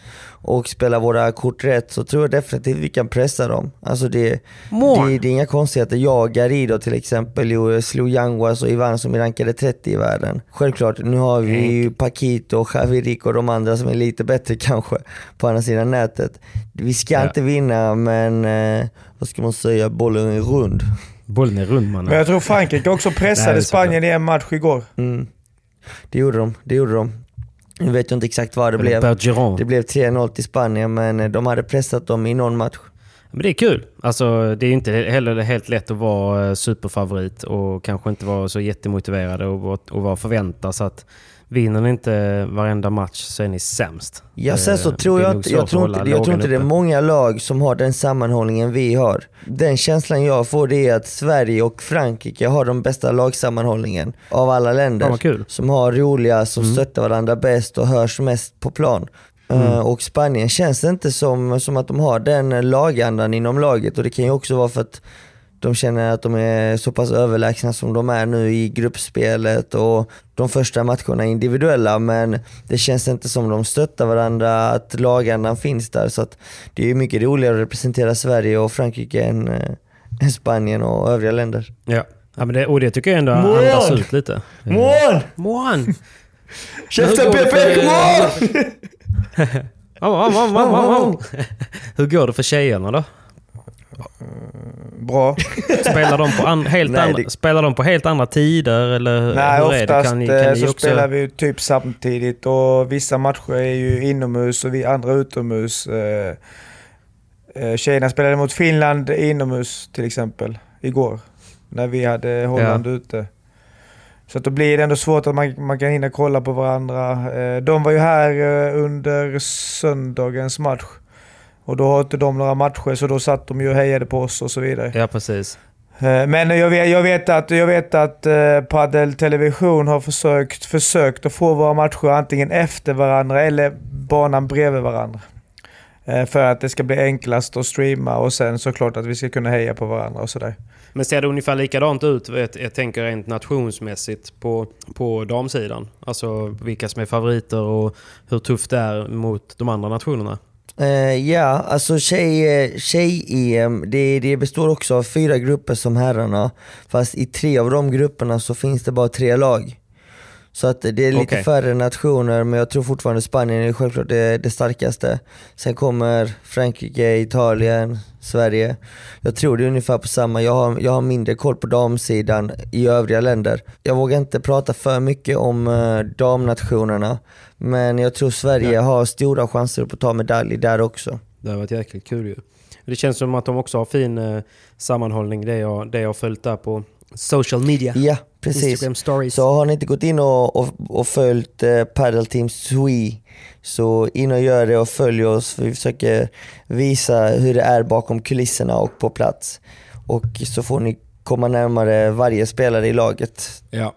och spelar våra kort rätt så tror jag definitivt vi kan pressa dem. Alltså det, det, det, är inga konstigheter. Jag, Garido till exempel, slog Yanguas och Ivan som är rankade 30 i världen. Självklart, nu har vi ju Paquito, Javirik och de andra som är lite bättre kanske på andra sidan nätet. Vi ska ja. inte vinna men, eh, vad ska man säga, bollen är rund. Bollen är rund mannen. Men jag tror Frankrike också pressade Spanien i en match igår. Mm. Det gjorde de, det gjorde de. Nu vet jag inte exakt vad det blev. Det blev 3-0 till Spanien, men de hade pressat dem i någon match. Men det är kul. Alltså, det är inte heller helt lätt att vara eh, superfavorit och kanske inte vara så jättemotiverad och, och vara förväntad. Så att Vinner ni inte varenda match så är ni sämst. Ja sen så eh, tror jag jag tror inte, jag tror inte det är många lag som har den sammanhållningen vi har. Den känslan jag får det är att Sverige och Frankrike har de bästa lagsammanhållningen av alla länder. Ja, som har roliga, som mm. stöttar varandra bäst och hörs mest på plan. Mm. Uh, och Spanien känns inte som, som att de har den lagandan inom laget och det kan ju också vara för att de känner att de är så pass överlägsna som de är nu i gruppspelet och de första matcherna är individuella men det känns inte som de stöttar varandra, att lagandan finns där. Så det är mycket roligare att representera Sverige och Frankrike än, äh, än Spanien och övriga länder. Ja, ja men det, och det tycker jag ändå Mån! andas ut lite. Mån! Mån! Käften Pepe, mån! Hur går det för tjejerna då? Bra. Spelar de på, an, helt, Nej, andra, det... spelar de på helt andra tider? Eller Nej, hur oftast är det? Kan ni, kan eh, så också... spelar vi typ samtidigt och vissa matcher är ju inomhus och vi andra utomhus. Eh, eh, tjejerna spelade mot Finland inomhus till exempel, igår. När vi hade Holland ja. ute. Så att då blir det ändå svårt att man, man kan hinna kolla på varandra. De var ju här under söndagens match. Och då har inte de några matcher, så då satt de ju och hejade på oss och så vidare. Ja, precis. Eh, men jag vet, jag vet att, jag vet att eh, Padel Television har försökt, försökt att få våra matcher antingen efter varandra eller banan bredvid varandra. Eh, för att det ska bli enklast att streama och sen såklart att vi ska kunna heja på varandra och sådär. Men ser det ungefär likadant ut, jag tänker rent nationsmässigt, på, på damsidan? Alltså vilka som är favoriter och hur tufft det är mot de andra nationerna? Uh, ja, alltså eh, tjej-EM, tjej det, det består också av fyra grupper som herrarna. Fast i tre av de grupperna så finns det bara tre lag. Så att det är lite okay. färre nationer, men jag tror fortfarande Spanien är självklart det, det starkaste. Sen kommer Frankrike, Italien, Sverige. Jag tror det är ungefär på samma. Jag har, jag har mindre koll på damsidan i övriga länder. Jag vågar inte prata för mycket om uh, damnationerna, men jag tror Sverige ja. har stora chanser att ta medalj där också. Det har varit jäkligt kul ju. Det känns som att de också har fin uh, sammanhållning, det jag, det jag följt där på social media. Ja, precis. Instagram stories. Så har ni inte gått in och, och, och följt eh, Paddle Team Swe så in och gör det och följ oss. Vi försöker visa hur det är bakom kulisserna och på plats. Och så får ni komma närmare varje spelare i laget. Ja.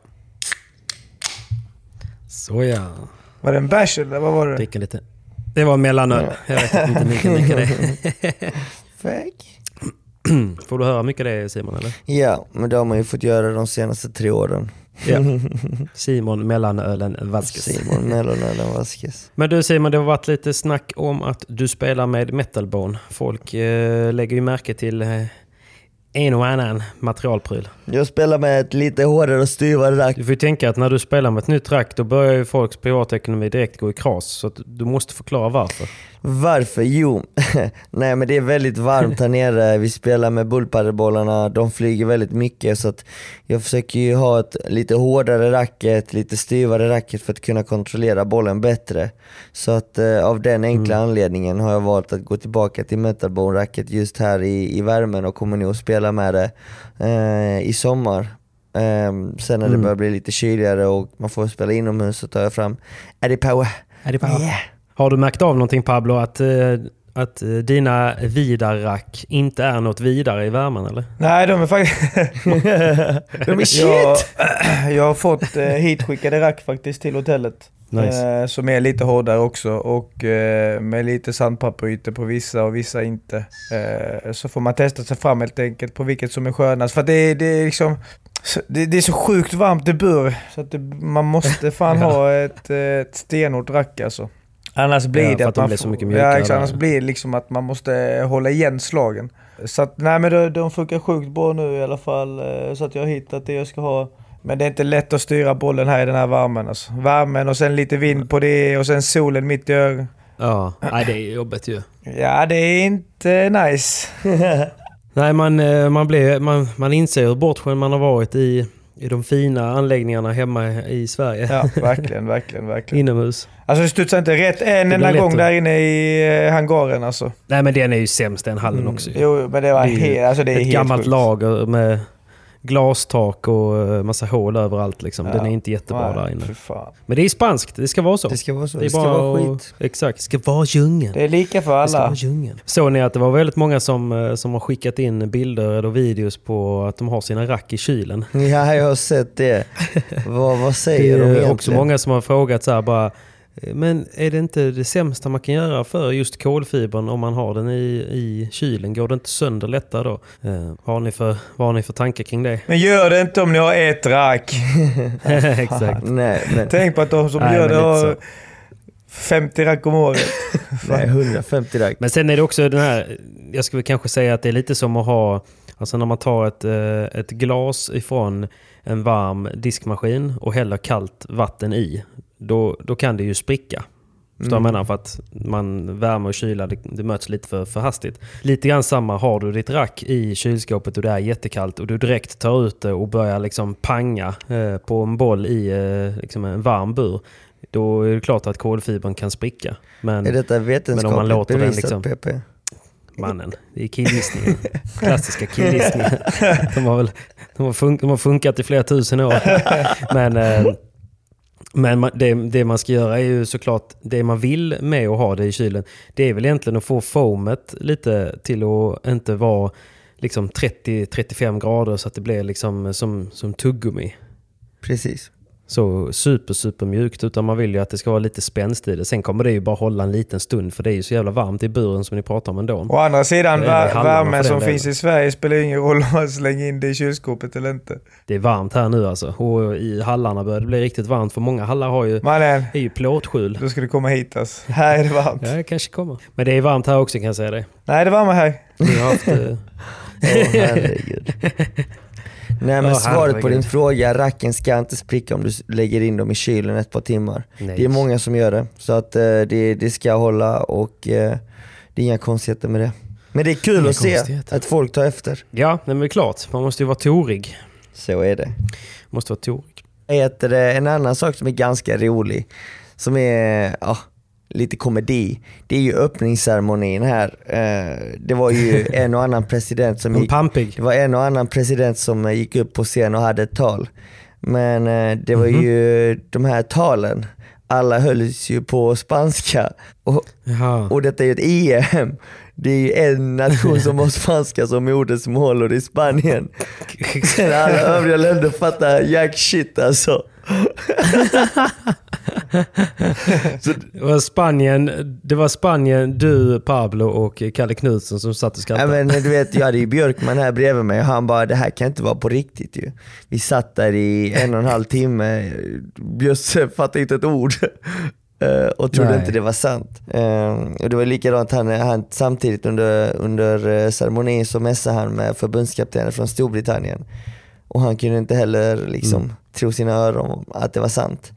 Så ja. Var det en bärs eller vad var det? Dricka lite. Det var mellanöl. Ja. Jag vet inte mycket, mycket det. Får du höra mycket det Simon eller? Ja, men det har man ju fått göra de senaste tre åren. Ja. Simon Mellanölen Vasquez. Simon Mellanölen Vasquez. Men du Simon, det har varit lite snack om att du spelar med Metalbone. Folk eh, lägger ju märke till eh, en och annan materialpryl. Jag spelar med ett lite hårdare och styvare rack. Du får ju tänka att när du spelar med ett nytt rack då börjar ju folks privatekonomi direkt gå i kras. Så du måste förklara varför. Varför? Jo, nej men det är väldigt varmt här nere. Vi spelar med bullpadelbollarna, de flyger väldigt mycket så att jag försöker ju ha ett lite hårdare racket, lite styvare racket för att kunna kontrollera bollen bättre. Så att eh, av den enkla Mm. anledningen har jag valt att gå tillbaka till metalbone-racket just här i, i värmen och kommer nog spela med det eh, i sommar. Eh, sen när det Mm. börjar bli lite kyligare och man får spela inomhus så tar jag fram Eddie Power. Det bara... Yeah. Har du märkt av någonting Pablo? Att, eh, att eh, dina vidarrack inte är något vidare i värmen eller? Nej, de är faktiskt... De är shit! jag, jag har fått eh, hitskickade rack faktiskt till hotellet. Nice. Som är lite hårdare också och med lite sandpapperytor på vissa och vissa inte. Så får man testa sig fram helt enkelt på vilket som är skönast. För det, är- det är liksom... så- Det, det är så sjukt varmt i bur så att det, man måste fan ha ett, ett stenhårt rack alltså. Annars blir Ja, det att de man blir så mycket ja, mjukare exakt, där. annars blir det liksom att man måste hålla igen slagen. Så att, nej men de, de funkar sjukt bra nu i alla fall. eh, Så att jag har hittat det jag ska ha. Men det är inte lätt att styra bollen här i den här värmen alltså. Värmen och sen lite vind på det och sen solen mitt i ögonen. Ja, nej, det är jobbigt ju. Ja, det är inte nice. Nej, man, eh, man, blir, man, man inser hur bortskämd man har varit i, i de fina anläggningarna hemma i Sverige. Ja, verkligen, verkligen, verkligen. Inomhus. Alltså det studsar inte rätt en enda gång där inne i eh, hangaren alltså. Nej, men den är ju sämst den hallen också. ju. Jo, men det var Det är helt, alltså det är Ett helt gammalt sjukt. lager med glastak och eh, massa hål överallt. Liksom. Den Ja. är inte jättebra Nej, där inne. Men det är spanskt, det ska vara så. Det ska vara så, Det det, är ska bara vara skit. Exakt, det ska vara djungeln. Det är lika för Det ska alla. vara djungeln. Såg ni att det var väldigt många som, eh, som har skickat in bilder eller videos på att de har sina rack i kylen? Ja, jag har sett det. vad, vad Det säger de är egentligen? också många som har frågat så här bara men är det inte det sämsta man kan göra för just kolfibern om man har den i, i kylen? Går det inte sönder lättare då? Eh, vad, har ni för, vad har ni för tankar kring det? Men gör det inte om ni har ett rack. Exakt. Nej, men, Tänk på att de som Nej, gör det har 50 rack om året. nej, 150 rack. Men sen är det också den här, jag skulle kanske säga att det är lite som att ha, alltså när man tar ett, eh, ett glas ifrån en varm diskmaskin och häller kallt vatten i, då, då kan det ju spricka. Förstår du jag menar? För att man värme och kyla, det, det möts lite för, för hastigt. Lite grann samma, har du ditt rack i kylskåpet och det är jättekallt och du direkt tar ut det och börjar liksom panga eh, på en boll i eh, liksom en varm bur. Då är det klart att kolfibern kan spricka. Men, Är detta men om man vetenskapligt låter den bevisat liksom- PP? Mannen, det är killgissningen. Klassiska killgissningen. De har, väl, de, har fun- de har funkat i flera tusen år. Men, eh, men man- det, det man ska göra är ju såklart, det man vill med att ha det i kylen, det är väl egentligen att få foamet lite till att inte vara liksom 30-35 grader så att det blir liksom som, som tuggummi. Precis. Så super, super mjukt. Utan man vill ju att det ska vara lite spänst i det. Sen kommer det ju bara hålla en liten stund för det är ju så jävla varmt i buren som ni pratar om ändå. Å andra sidan, värmen som delen. finns i Sverige spelar ingen roll om man slänger in det i kylskåpet eller inte. Det är varmt här nu alltså. Och i hallarna börjar det bli riktigt varmt. För många hallar har ju, Mannen, är ju plåtskjul. då ska du komma hit alltså. Här är det varmt. Ja, det kanske kommer. Men det är varmt här också kan jag säga det. Nej, det är varmt här. Vi har haft... eh, Åh herregud. Nej men Åh, svaret på din fråga, racken ska inte spricka om du lägger in dem i kylen ett par timmar. nej. Det är många som gör det, så att eh, det, det ska hålla och eh, det är inga konstigheter med det. Men det är kul Inga att se att folk tar efter. Ja, men det är klart. Man måste ju vara torig. Så är det. Måste vara torig. Heter det, en annan sak som är ganska rolig, som är ja, lite komedi, det är ju öppningsceremonin här. Eh, det var ju en och annan president som gick, det var en och annan president som gick upp på scen och hade ett tal. Men eh, det var Mhm. ju de här talen, alla hölls ju på spanska. Och, Jaha. och detta är ju ett EM. Det är ju en nation som har spanska som modersmål och det är Spanien. Sen alla övriga länder fattar jack shit alltså. Det var Spanien, det var Spanien, du, Pablo och Kalle Knutsen som satt och ja, skrattade. men du vet, jag hade ju Björkman här bredvid mig och han bara det här kan inte vara på riktigt ju. Vi satt där i en och en halv timme, Bjösse fattade inte ett ord. eh, och trodde Nej. inte det var sant. Eh, och det var likadant, han, han, samtidigt under, under eh, ceremonin så messade han med förbundskaptenen från Storbritannien. Och han kunde inte heller liksom Mm. Tro sina öron att det var sant.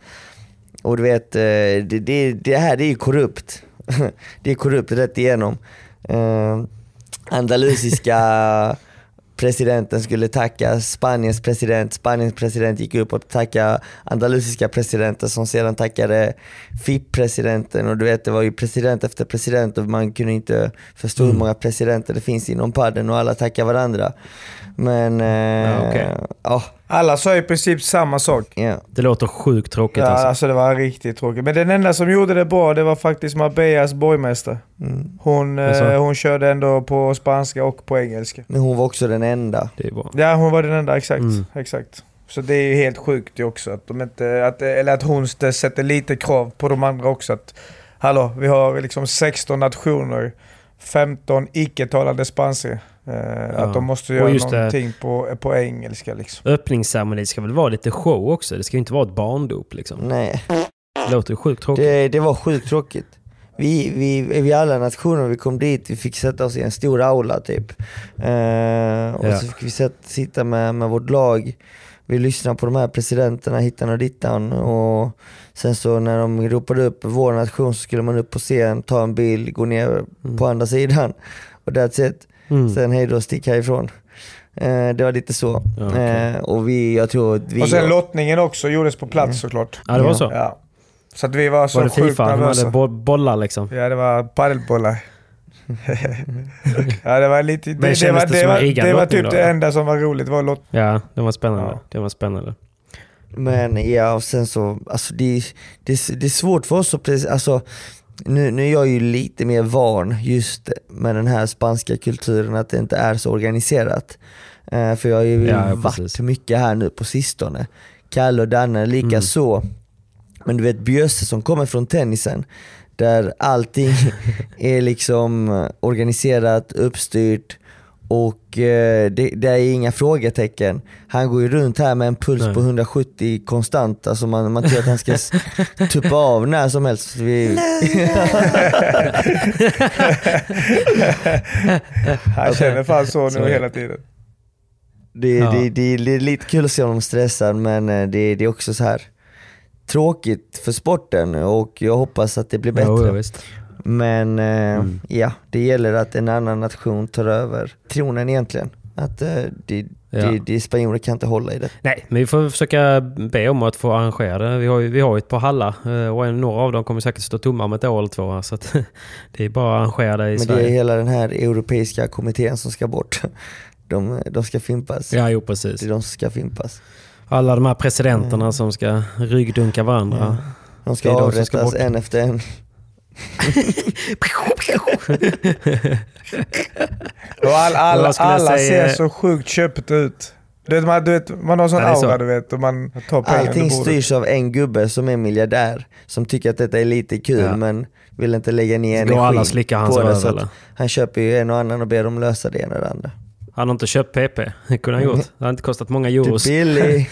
Och du vet, eh, det, det, det här det är ju korrupt. det är korrupt rätt igenom. Eh, andalusiska presidenten skulle tacka Spaniens president, Spaniens president gick upp och tackade andalusiska presidenten som sedan tackade FIP-presidenten och du vet det var ju president efter president och man kunde inte förstå hur många presidenter det finns inom padden och alla tackar varandra. Men eh, Ja, okej. ja, Alla sa i princip samma sak. ja. Det låter sjukt tråkigt Ja, alltså. alltså det var riktigt tråkigt. Men den enda som gjorde det bra, det var faktiskt Marbellas borgmästare. Mm. Hon, eh, hon körde ändå på spanska och på engelska. Men hon var också den enda. Det är bra. Ja, hon var den enda, exakt. Mm. exakt. Så det är ju helt sjukt ju också att de inte, att, eller att hon sätter lite krav på de andra också. Att, hallå, vi har liksom 16 nationer, 15 icke-talande spanska. Eh, Att de måste göra det. någonting på, på engelska liksom. Öppningsceremoni ska väl vara lite show också? Det ska ju inte vara ett barndop liksom. Nej. Det låter ju sjukt tråkigt. Det, det var sjukt tråkigt. Vi, vi, vi alla nationer, vi kom dit, vi fick sätta oss i en stor aula typ. Eh, och Ja. så fick vi sätt, sitta med, med vårt lag. Vi lyssnade på de här presidenterna hittan och dittan. Och sen så när de ropade upp vår nation så skulle man upp på scen, ta en bild, gå ner på andra sidan. Och that's it. Mm. Sen hej då, stick härifrån. Eh, det var lite så. Ja, okej. eh, och vi, jag tror att vi... Och sen lottningen också gjordes på plats såklart. Ja, det var så. Ja. Så att vi var så Var det sjukt Fifa? Nervösa. hade bo- bollar liksom? Ja, det var padelbollar. ja, det var lite... Det, Men det, var, det det, var, det var typ då, det enda som var roligt, var lott. Ja, det var spännande. Ja. Det var spännande. Men ja, och sen så, alltså det, det, det är svårt för oss att precis, alltså nu, nu är jag ju lite mer van just med den här spanska kulturen, att det inte är så organiserat. Eh, för jag har ju Ja, varit precis. mycket här nu på sistone. Kalle och Danne lika Mm. så. Men du vet Bjösse som kommer från tennisen, där allting är liksom organiserat, uppstyrt och eh, det, det är inga frågetecken. Han går ju runt här med en puls Nej. på 170 konstant, alltså man, man tror att han ska tuppa av när som helst. Vi, Han känner fan så Så nu hela tiden. det, Ja. det, det, det är lite kul att se honom stressad men eh, det, det är också så här tråkigt för sporten och jag hoppas att det blir bättre. Jo, ja, visst. Men eh, Mm. ja, det gäller att en annan nation tar över tronen egentligen. Att eh, det, Ja. det, det spanjorer kan inte hålla i det. Nej, men vi får försöka be om att få arrangera det. Vi har ju, vi har ju ett par hallar eh, och en, några av dem kommer säkert stå tomma om ett år eller två. Så att det är bara att arrangera det i Men det Sverige. är hela den här europeiska kommittén som ska bort. De, de ska fimpas. Ja, jo precis. Det är de som ska fimpas. Alla de här presidenterna som ska ryggdunka varandra. De ska Det är de ska avrättas en efter en. Och all, alla jag alla säga? ser så sjukt köpt ut. Du vet, man, du vet, man har sån är så. aura du vet och man tar pengar Allting styrs av en gubbe som är miljardär. Som tycker att detta är lite kul Ja. men vill inte lägga ner alla energi slicka hans på det. Så han köper ju en och annan och ber dem lösa det ena och det andra. Han har inte köpt PP. Det kunde han gjort. Det har inte kostat många euros. billig.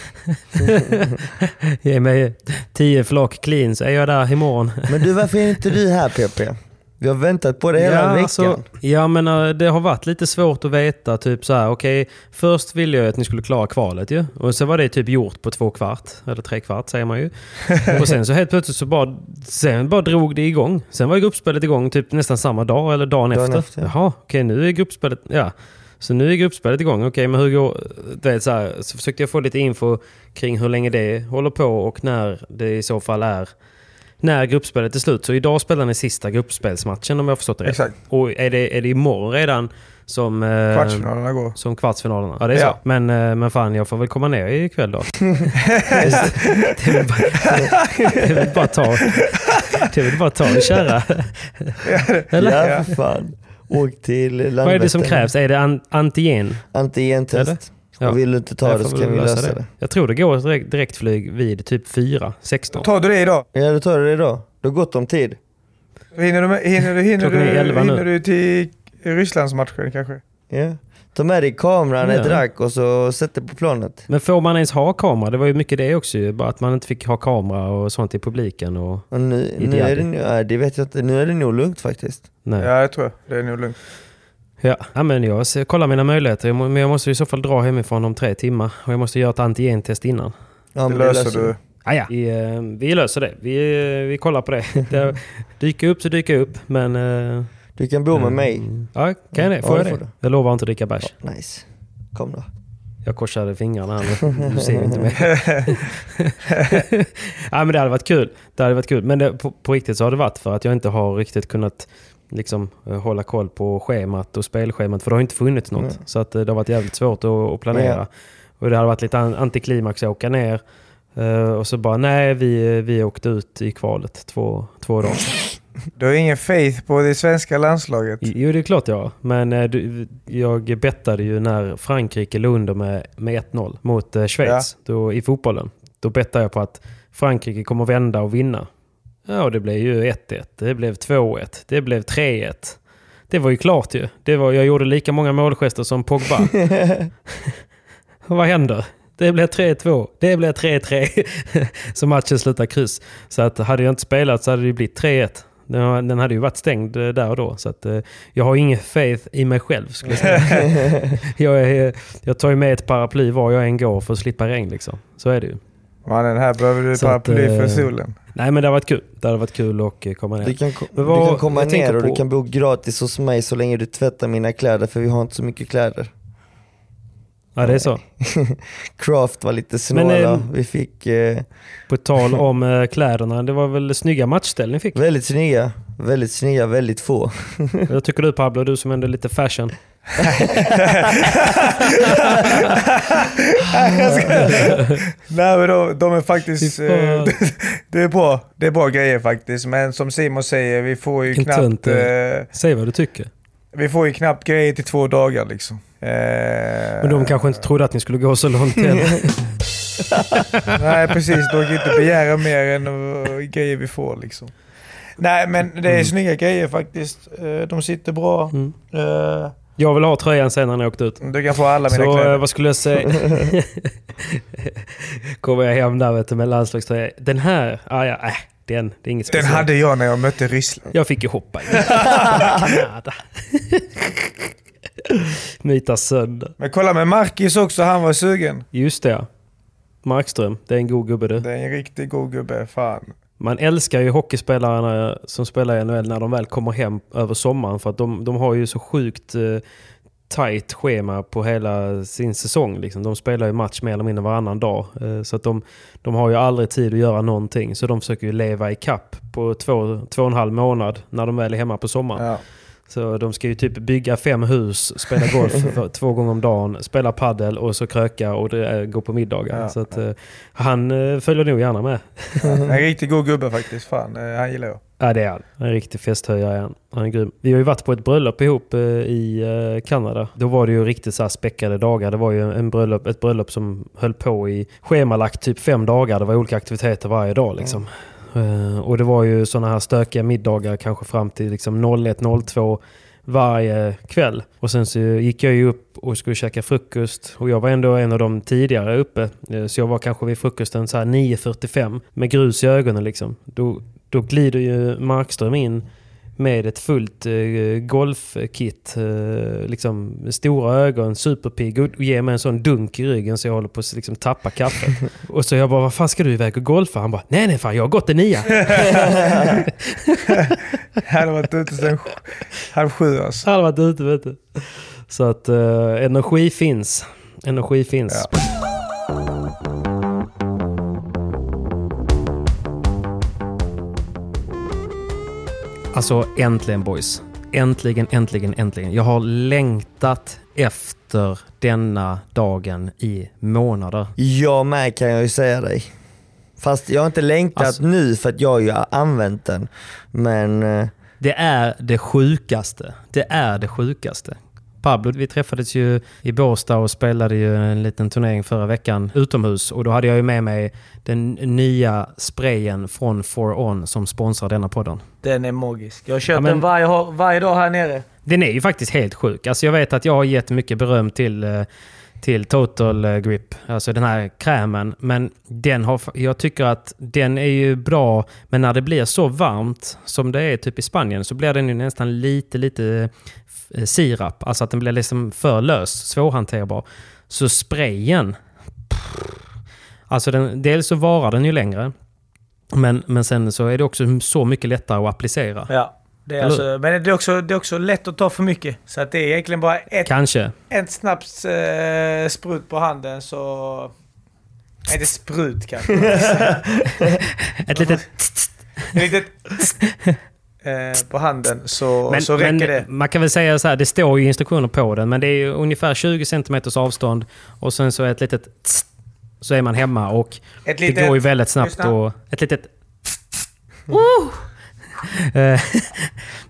Ge mig 10 flak clean så är jag där imorgon. Men du varför är inte du här PP? Vi har väntat på det hela veckan. alltså, ja men eh, det har varit lite svårt att veta. Typ så här, okej, först ville jag att ni skulle klara kvalet ju. Och så var det typ gjort på två kvart. Eller tre kvart säger man ju. och sen så helt plötsligt så bara, sen bara drog det igång. Sen var gruppspelet igång typ nästan samma dag eller dagen, Dagen efter. efter. Jaha, okej nu är gruppspelet, ja. Så nu är gruppspelet igång. Okej, men hur går... Du vet, så, här, så försökte jag få lite info kring hur länge det håller på och när det i så fall är när gruppspelet är slut. Så idag spelar ni sista gruppspelsmatchen om jag har förstått det rätt. Exakt. Och är det, är det imorgon redan som, eh, Kvartsfinalerna går. som kvartsfinalerna? Ja, det är Ja. så. Men, eh, men fan, jag får väl komma ner ikväll då. det, är väl bara, det bara ta, det är väl bara ta och köra. Eller? Ja för fan. Åk till Landvetter. Vad är det som krävs? Är det an, antigen? Antigentest. Ja. Och vill du inte ta det så kan vi lösa det. Jag tror det går ett direkt, direktflyg vid typ 4, 16. Tar du det idag? Ja då tar du det då. Du har gott om tid. Hinner du, med- hinner du, hinner du, 11 nu. hinner du till Rysslandsmatchen kanske? Ja. Ta med dig kameran, ett Ja. rack och så sätt det på planet. Men får man ens ha kamera? Det var ju mycket det också ju. Bara att man inte fick ha kamera och sånt i publiken. Och, Och nu, nu är det, nu- det vet jag inte, nu är det nog lugnt faktiskt. Nej. Ja, jag tror jag. Det är nog lugnt. Ja. ja, men jag ser- kollar mina möjligheter. Men jag måste i så fall dra hemifrån om tre timmar. Och jag måste göra ett antigentest innan. Ja, Det löser du. Ah, ja. vi, eh, vi löser det. Vi, eh, vi kollar på det. det dyker upp så dyker upp. Men... eh, Du kan bo med mig. Ja, kan jag det? Får Ja, jag det får. Jag lovar inte att dricka bärs. Nice. Kom då. Jag korsade fingrarna här nu. Du ser inte mig. ja, men det hade varit kul. Det hade varit kul. Men det, på, på riktigt så har det varit för att jag inte har riktigt kunnat liksom, eh, hålla koll på schemat och spelschemat. För det har inte funnits något. Nej. Så att, eh, det har varit jävligt svårt att, att planera. Ja. Och det hade varit lite an- antiklimax att åka ner. eh, och så bara, nej vi, vi åkte ut i kvalet två, två dagar. Du har ingen faith på det svenska landslaget. Jo, det är klart jag har. Men du, jag bettade ju när Frankrike låg under med, med 1-0 mot Schweiz då, i fotbollen. Då bettade jag på att Frankrike kommer vända och vinna. Ja, det blev ju 1-1. Det blev 2-1. Det blev 3-1. Det var ju klart ju. Det var, jag gjorde lika många målgester som Pogba. Vad händer? Det blev 3-2. Det blev 3-3. så matchen slutar kryss. Så att hade jag inte spelat så hade det blivit 3-1. Den, den hade ju varit stängd eh, där och då. Så att, eh, jag har ingen faith i mig själv skulle jag säga. jag, är, jag tar ju med ett paraply var jag än går för att slippa regn liksom. Så är det ju. Mannen, här behöver du paraply att, eh, för solen. Nej men det har varit kul. Det hade varit kul att eh, komma ner. Du kan, Men du vad- kan komma ner och du på- kan bo gratis hos mig så länge du tvättar mina kläder för vi har inte så mycket kläder. Ja det är så. Craft var lite snåla. Men, eh, vi fick eh, På tal om eh, kläderna. Det var väl snygga matchställ ni fick? väldigt snygga, väldigt snygga, väldigt få. Jag tycker du Pablo, du som ändå är lite fashion. Nej men de, de är faktiskt... Eh, det är bra. Det är bra grejer faktiskt. Men som Simon säger, vi får ju Vilken knappt... eh. Eh, Säg vad du tycker. vi får ju knappt grejer till två dagar liksom. Eh, Men de kanske inte trodde att ni skulle gå så långt heller. Nej precis, de kan inte begära mer än uh, grejer vi får liksom. Nej men det är Mm. snygga grejer faktiskt. Eh, de sitter bra. Mm. Eh, Jag vill ha tröjan sen när ni åkt ut. du kan få alla mina Så kläder. eh, vad skulle jag säga? Kommer jag hem där vet du, med landslagströja. Den här, ah, ja, äh, den, det är inget Den speciellt. hade jag när jag mötte Ryssland. Jag fick ju hoppa i. Kanada. Myta sönder. Men kolla med Marcus också, han var sugen. Just det ja. Markström, det är en god gubbe du. Det är en riktigt god gubbe, fan. Man älskar ju hockeyspelarna som spelar i NHL när de väl kommer hem över sommaren. För att de, de har ju så sjukt eh, tight schema på hela sin säsong. Liksom. De spelar ju match mer eller mindre varannan dag. Eh, så att de, de har ju aldrig tid att göra någonting. Så de försöker ju leva i kapp på två, två och en halv månad när de väl är hemma på sommaren. Ja. Så de ska ju typ bygga fem hus, spela golf två gånger om dagen, spela paddel och så kröka och är- gå på middagar. Ja. Så att, eh, han eh, följer nog gärna med. En riktigt god gubbe faktiskt, fan. Eh, Han gillar jag. Ja det är han. En riktig festhöjare är han. Han är grym. Vi har ju varit på ett bröllop ihop eh, i eh, Kanada. Då var det ju riktigt så här späckade dagar. Det var ju en bröllop, ett bröllop som höll på i schemalagt typ fem dagar. Det var olika aktiviteter varje dag liksom. Eh, Eh, och det var ju sådana här stökiga middagar kanske fram till liksom 01-02 varje kväll. Och sen så gick jag ju upp och skulle käka frukost. Och jag var ändå en av de tidigare uppe. Eh, så jag var kanske vid frukosten så här 9.45 med grus i ögonen liksom. Då, då glider ju Markström in med ett fullt eh, golfkit. Eh, liksom stora ögon, superpigg och ger mig en sån dunk i ryggen så jag håller på att liksom, tappa kaffet. och så jag bara, vad fan ska du iväg och golfa? Han bara, nej nej fan jag har gått en nia. Han har varit ute sedan halv sju alltså. Han har varit ute vet du. Så att eh, energi finns. Energi finns. Ja. Alltså äntligen boys. Äntligen, äntligen, äntligen. Jag har längtat efter denna dagen i månader. Jag med kan jag ju säga dig. Fast jag har inte längtat Alltså- nu för att jag har ju använt den. Men eh, Det är det sjukaste. Det är det sjukaste. Pablo, vi träffades ju i Båstad och spelade ju en liten turnering förra veckan utomhus. Och då hade jag ju med mig den nya sprayen från For On som sponsrar denna podden. Den är magisk. Jag har kört Ja, men- den varje, varje dag här nere. Den är ju faktiskt helt sjuk. Alltså jag vet att jag har gett mycket beröm till, eh, till Total eh, Grip, alltså den här krämen. Men den har, jag tycker att den är ju bra, men när det blir så varmt som det är typ i Spanien så blir den ju nästan lite, lite eh, sirap. Alltså att den blir liksom för lös, svårhanterbar. Så sprayen, pff, alltså den, dels så varar den ju längre. Men, men sen så är det också så mycket lättare att applicera. Ja. Det är alltså, men det är, också, det är också lätt att ta för mycket. Så att det är egentligen bara ett, Kanske. ett snabbt eh, sprut på handen så... Nej, det är sprut kanske. Ett litet Ett litet eh, på handen så, så räcker men det. Man kan väl säga så här, det står ju instruktioner på den, men det är ungefär 20 cm avstånd och sen så ett litet så är man hemma och Ett det litet... går ju väldigt snabbt och ett litet... Eh,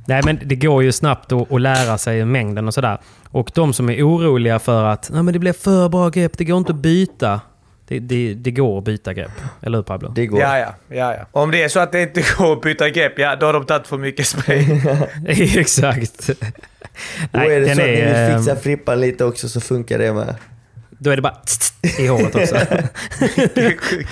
Nej men det går ju snabbt att, att lära sig mängden och sådär. Och de som är oroliga för att Nej, men det blir för bra grepp, det går inte att byta. Det, det, det går att byta grepp. Eller hur Pablo? Det går. Ja, ja, ja, ja. Om det är så att det inte går att byta grepp, ja då har de tagit för mycket spray. Exakt. Då är det så att ni vill eh, fixa frippan lite också så funkar det med. Då är det bara i håret också. Det är sjukt.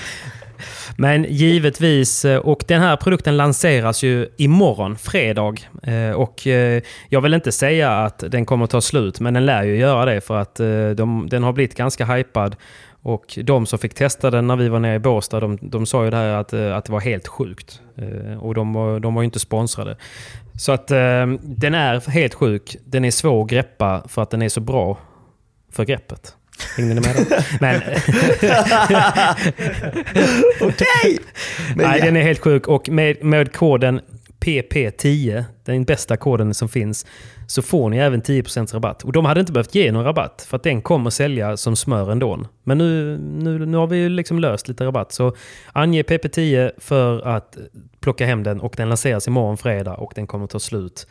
Men givetvis, eh, och den här produkten lanseras ju imorgon, fredag. Eh, och eh, jag vill inte säga att den kommer ta slut, men den lär ju göra det för att de, den har blivit ganska hypad. Och de som fick testa den när vi var nere i Båstad, de, de sa ju det här att, att det var helt sjukt. Och de, var- de var ju inte sponsrade. Så att den är helt sjuk. Den är svår att greppa för att den är så bra för greppet. Hängde ni med då? Men, Okej! Nej, ja. den är helt sjuk. Och med, med koden PP10, den bästa koden som finns, så får ni även 10% rabatt. Och de hade inte behövt ge någon rabatt, för att den kommer sälja som smör ändå. Men nu, nu, nu har vi ju liksom löst lite rabatt. Så ange PP10 för att plocka hem den och den lanseras imorgon fredag och den kommer ta slut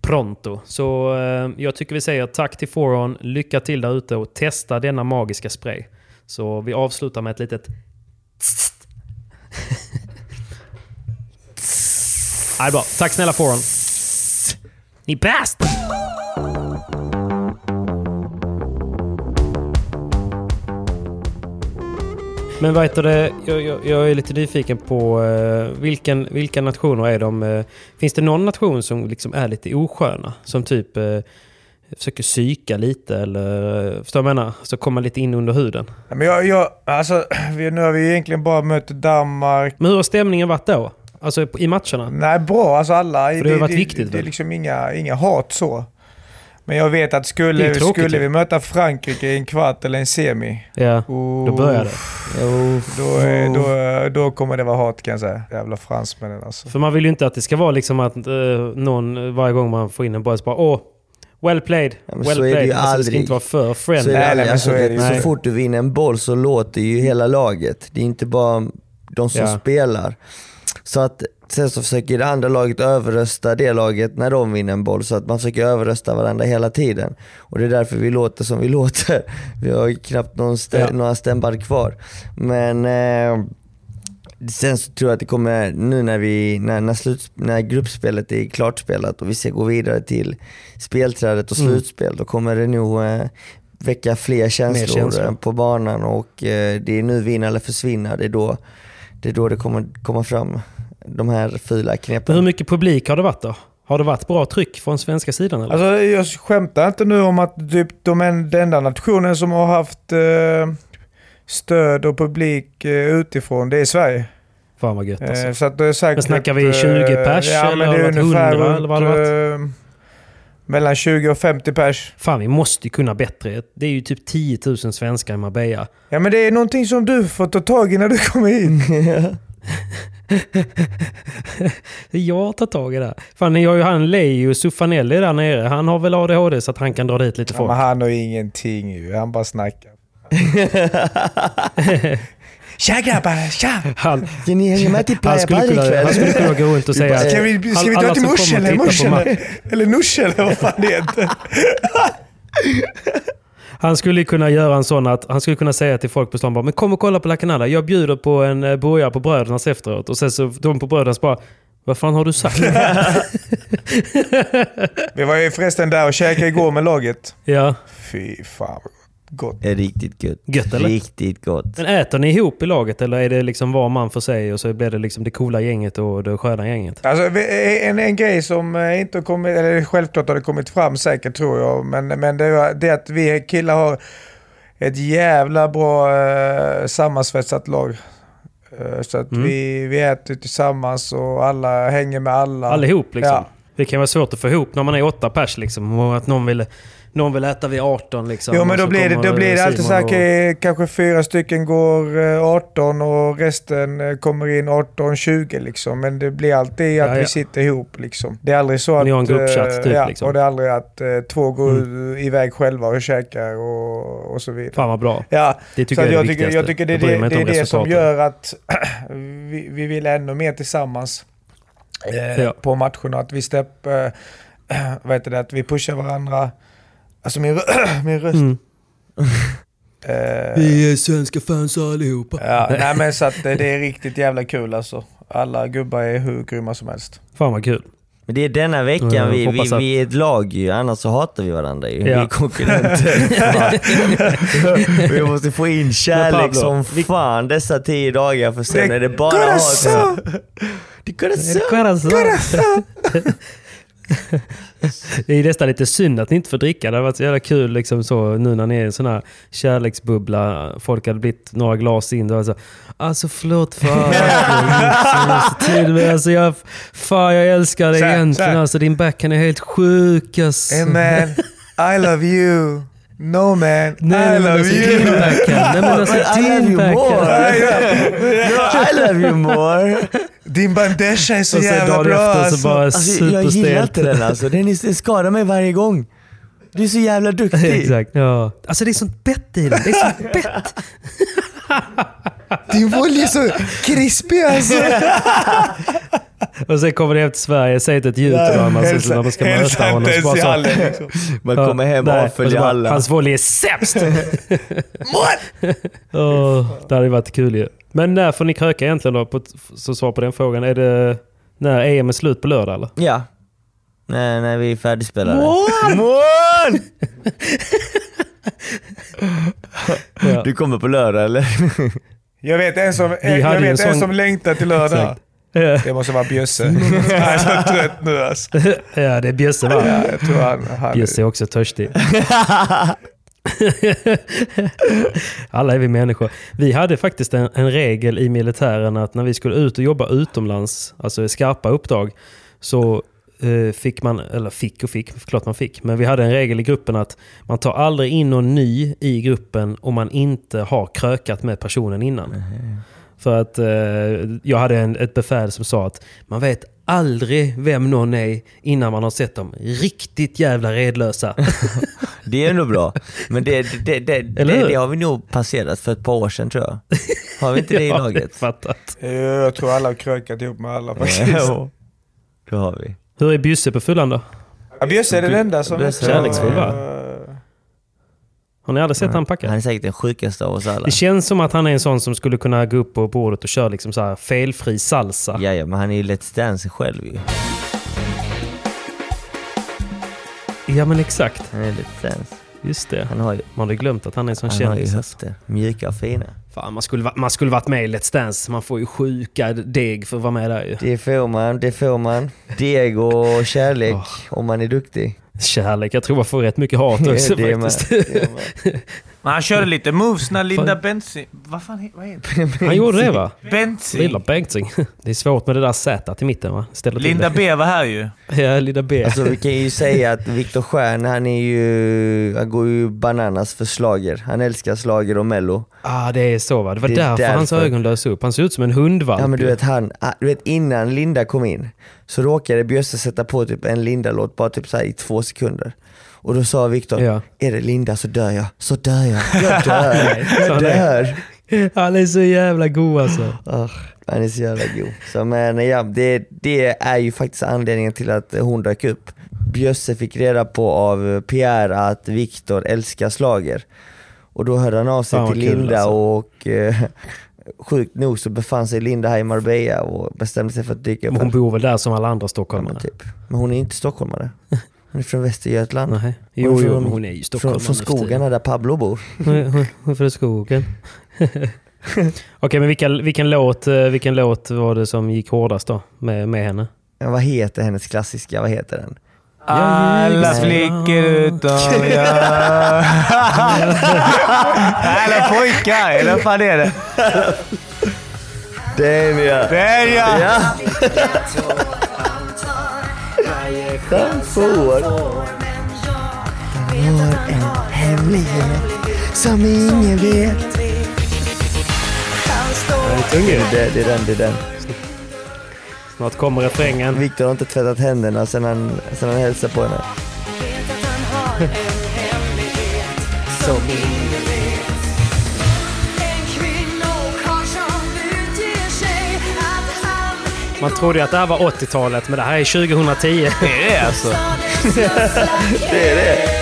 pronto. Så eh, jag tycker vi säger tack till Foron, lycka till där ute och testa denna magiska spray. Så vi avslutar med ett litet Nej, det är bra. Tack snälla Foron. Ni är bäst! Men vad heter det? Jag, jag, jag är lite nyfiken på eh, vilken, vilka nationer är de? Eh, finns det någon nation som liksom är lite osköna? Som typ eh, försöker psyka lite eller... eh, Förstår du vad jag menar? Så komma lite in under huden. Men jag, jag, alltså, vi, nu har vi egentligen bara mött Danmark. Men hur har stämningen varit då? Alltså i matcherna? Nej, bra. Alltså alla. För det har varit viktigt, Det, det är liksom inga, inga hat så. Men jag vet att skulle, skulle vi möta Frankrike i en kvart eller en semi. Ja, Oh, då börjar det. Då, är- då, då kommer det vara hat kan jag säga. Jävla fransmännen alltså. För man vill ju inte att det ska vara liksom att eh, någon varje gång man får in en boll så bara åh, well played, Ja, well så är det played. ju Alltså, det ska inte vara för Så, friendly. det Nej, nej, alltså, så det så Nej. fort du vinner en boll så låter ju hela laget. Det är inte bara de som Ja. spelar. Så att sen så försöker det andra laget överrösta det laget när de vinner en boll. Så att man försöker överrösta varandra hela tiden. Och det är därför vi låter som vi låter. Vi har knappt någon stä- Ja. några stämband kvar. Men eh, Sen så tror jag att det kommer, nu när, vi, när, när, sluts, när gruppspelet är klart spelat och vi ska gå vidare till spelträdet och Mm. slutspel, då kommer det nog eh, väcka fler känslor, känslor. eh, på banan och eh, det är nu vinna eller försvinna. Det är då det, är då det kommer komma fram, de här fula knepen. hur mycket publik har det varit då? Har det varit bra tryck från svenska sidan eller? Alltså jag skämtar inte nu om att typ, de är den enda nationen som har haft eh, stöd och publik eh, utifrån, det är Sverige. Fan vad gött alltså. Eh, så att det är säkert, Men snackar vi eh, 20 pers, ja, eller det är varit ungefär 100, eller vad har det runt, eh, Mellan 20 och 50 pers. Fan vi måste ju kunna bättre. Det är ju typ 10 000 svenskar i Marbella. Ja men det är någonting som du får ta tag i när du kommer hit. Jag tar tag i det. Fan ni har ju han Leio Suffanelli där nere. Han har väl ADHD så att han kan dra dit lite Ja, folk. men han har ingenting ju, han bara snackar. Tja grabbar, tja! Han, Kan ni hänga med till han, skulle kunna, ikväll? han skulle kunna gå runt och säga Ska vi, ska vi dra till Mursele? Mursele? Eller Nursele, vad fan det heter. Han skulle kunna göra en sån att han skulle kunna säga till folk på stan bara, men kom och kolla på La Canada. Jag bjuder på en eh, burgare på Brödernas efteråt. Och sen så de på Brödernas bara, vad fan har du sagt? Vi var ju förresten där och käkade igår med laget. ja, Fy fan gott. Det är riktigt gott. Gött, eller? Riktigt gott. men äter ni ihop i laget eller är det liksom var man för sig och så blir det liksom det coola gänget och det sköna gänget? Alltså, vi- en, en grej som eh, inte har kommit, eller självklart har det kommit fram säkert tror jag, men, men det, var- det är att vi killar har ett jävla bra eh, sammansvetsat lag. Eh, så att Mm. vi, vi äter tillsammans och alla hänger med alla. Allihop liksom. Ja. Det kan vara svårt att få ihop när man är åtta pers liksom. Och att någon vill, någon vill äta vid 18 liksom. Jo men Och då blir, det, då blir det alltid så Simon här, k- kanske fyra stycken går eh, 18 och resten eh, kommer in 18-20 liksom. Men det blir alltid att Ja, ja. vi sitter ihop liksom. Det är aldrig så att... Ni har en gruppchatt, eh, typ, ja, liksom. och det är aldrig att eh, två går Mm. iväg själva och käkar och, och så vidare. Fan vad bra. Ja, Det tycker så jag är jag, det tycker, viktigaste. jag tycker det är Jag det, det, är det som gör att vi, vi vill ännu mer tillsammans eh, Ja. på matcherna. Att vi stepp, eh, vad heter det, att vi pushar varandra. Alltså min, rö- min röst. Mm. Eh, Vi är svenska fans allihopa. ja, nej men så att det, det är riktigt jävla kul alltså. Alla gubbar är hur grymma som helst. Fan vad kul. Men det är denna veckan Ja, jag vi, vi, hoppas att- vi är ett lag ju, annars så hatar vi varandra ju. Ja. Vi är konkurrenter. vi måste få in Men kärlek Pablo, som vi- fan dessa tio dagar för sen Det är det bara hat. Det corazon! Det är nästan lite synd att ni inte får dricka. Det hade varit så jävla kul liksom så, nu när ni är i en sån här kärleksbubbla. Folk hade blivit några glas in. Det så, alltså förlåt för alltså, jag, Fan jag älskar dig egentligen. Alltså, din backhand är helt sjuk alltså. Hey man, I love you. No man, Nej, I love alltså, you. Nej men alltså I love you more. I love you more. Din bandeja är så Och jävla bra efter alltså. så bara Alltså, jag gillar inte den alltså. Den, är, den skadar mig varje gång. Du är så jävla duktig. Exakt. Ja. Alltså det är sånt bett i den. Det är sånt bett. Din volley är så krispig alltså. Och sen kommer det hem till Sverige, säger inte ett ljud till. Så, så när man ska hälsa möta honom inte så ens bara så. hallen liksom. Man kommer hem och avföljer alla. Hans volley är sämst! oh, det hade varit kul ju. Men när får ni kröka egentligen då? På, så svar på den frågan. Är det när EM är slut på lördag eller? Ja. Nej, nej, vi är färdigspelade. Mål! Mål! Ja. Du kommer på lördag eller? Jag vet en som, jag en vet en som längtar till lördag. Exakt. Det måste vara Bjösse. Han är så trött nu alltså. ja, det är Bjösse va? Ja, jag tror han... han Bjösse är också törstig. Alla är vi människor. Vi hade faktiskt en, en regel i militären att när vi skulle ut och jobba utomlands, alltså skarpa uppdrag, så eh, fick man, eller fick och fick, klart man fick, men vi hade en regel i gruppen att man tar aldrig in någon ny i gruppen om man inte har krökat med personen innan. För att eh, jag hade en, ett befäl som sa att man vet aldrig vem någon är innan man har sett dem riktigt jävla redlösa. Det är ändå bra. Men det, det, det, det, har vi nog passerat för ett par år sedan tror jag. Har vi inte det i Ja, laget? fattat. Jag tror alla har krökat ihop med alla faktiskt. Jo. Det har vi. Hur är Bjusse på fyllan då? Ja, Bjösse är den enda som... Är kärleksfull, va? Har ni aldrig sett han Han packa? är säkert den sjukaste av oss alla. Det känns som att han är en sån som skulle kunna gå upp på bordet och köra liksom så felfri salsa. Ja, ja, men han är ju Let's Dance själv ju. Ja men exakt. Han är Let's Dance. Just det. Han har ju, Man hade glömt att han är en sån han har ju kändis. höfter. Mjuka och fina. Fan, man skulle, man skulle varit med i Let's Dance. Man får ju sjuka deg för att vara med där ju. Det får man, det får man. Deg och kärlek om man är duktig. Kärlek, jag tror man får rätt mycket hat också Det faktiskt. Med. Men han körde lite moves när Linda. Bengtzing... Vad fan he- vad heter Han gjorde det va? Bengtzing? Lilla Bengtzing. Det är svårt med det där Z i mitten va? Ställer till Linda. B var här ju. Ja, Linda B. Alltså vi kan ju säga att Viktor Stjern, han är ju, han går ju bananas för slager. Han älskar slager och mello. Ah, det är så va? Det var Det är därför, hans därför. ögon lös upp. Han ser ut som en hundvalp. Ja men du vet han, ah, du vet innan Linda kom in så råkade Bjösse sätta på typ en Linda-låt bara typ så här i två sekunder. Och då sa Viktor, Ja. är det Linda så dör jag, så dör jag, jag dör, jag dör. Han är så jävla god alltså. Ah, han är så jävla god. Så men ja, det, det är ju faktiskt anledningen till att hon dök upp. Bjösse fick reda på av Pierre att Viktor älskar slager. Och då hörde han av sig till kul, Linda alltså. och eh, sjukt nog så befann sig Linda här i Marbella och bestämde sig för att dyka upp hon bor väl där som alla andra Ja, stockholmare? men, typ. men hon är inte stockholmare. Hon är från Västergötland. Nej. Hon Jo, är jo, från- hon är ju stockholmare. Från, från skogarna där Pablo bor. Hon är- hon- Hon från skogen. Okej, men vilken, vilken, låt, eh, vilken låt var det som gick hårdast då med, med henne? Ja, vad heter hennes klassiska, vad heter den? Alla flickor utom jag. Alla pojkar, eller vad fan är det? Den ja! Den ja! Den får har en hemlighet som ingen vet. Den är. Det, det är den, det är den. Snart kommer refrängen. Viktor har inte tvättat händerna sen han, sen han hälsade på henne. Man trodde ju att det här var 80-talet, men det här är 2010. Det är det alltså. Det är det.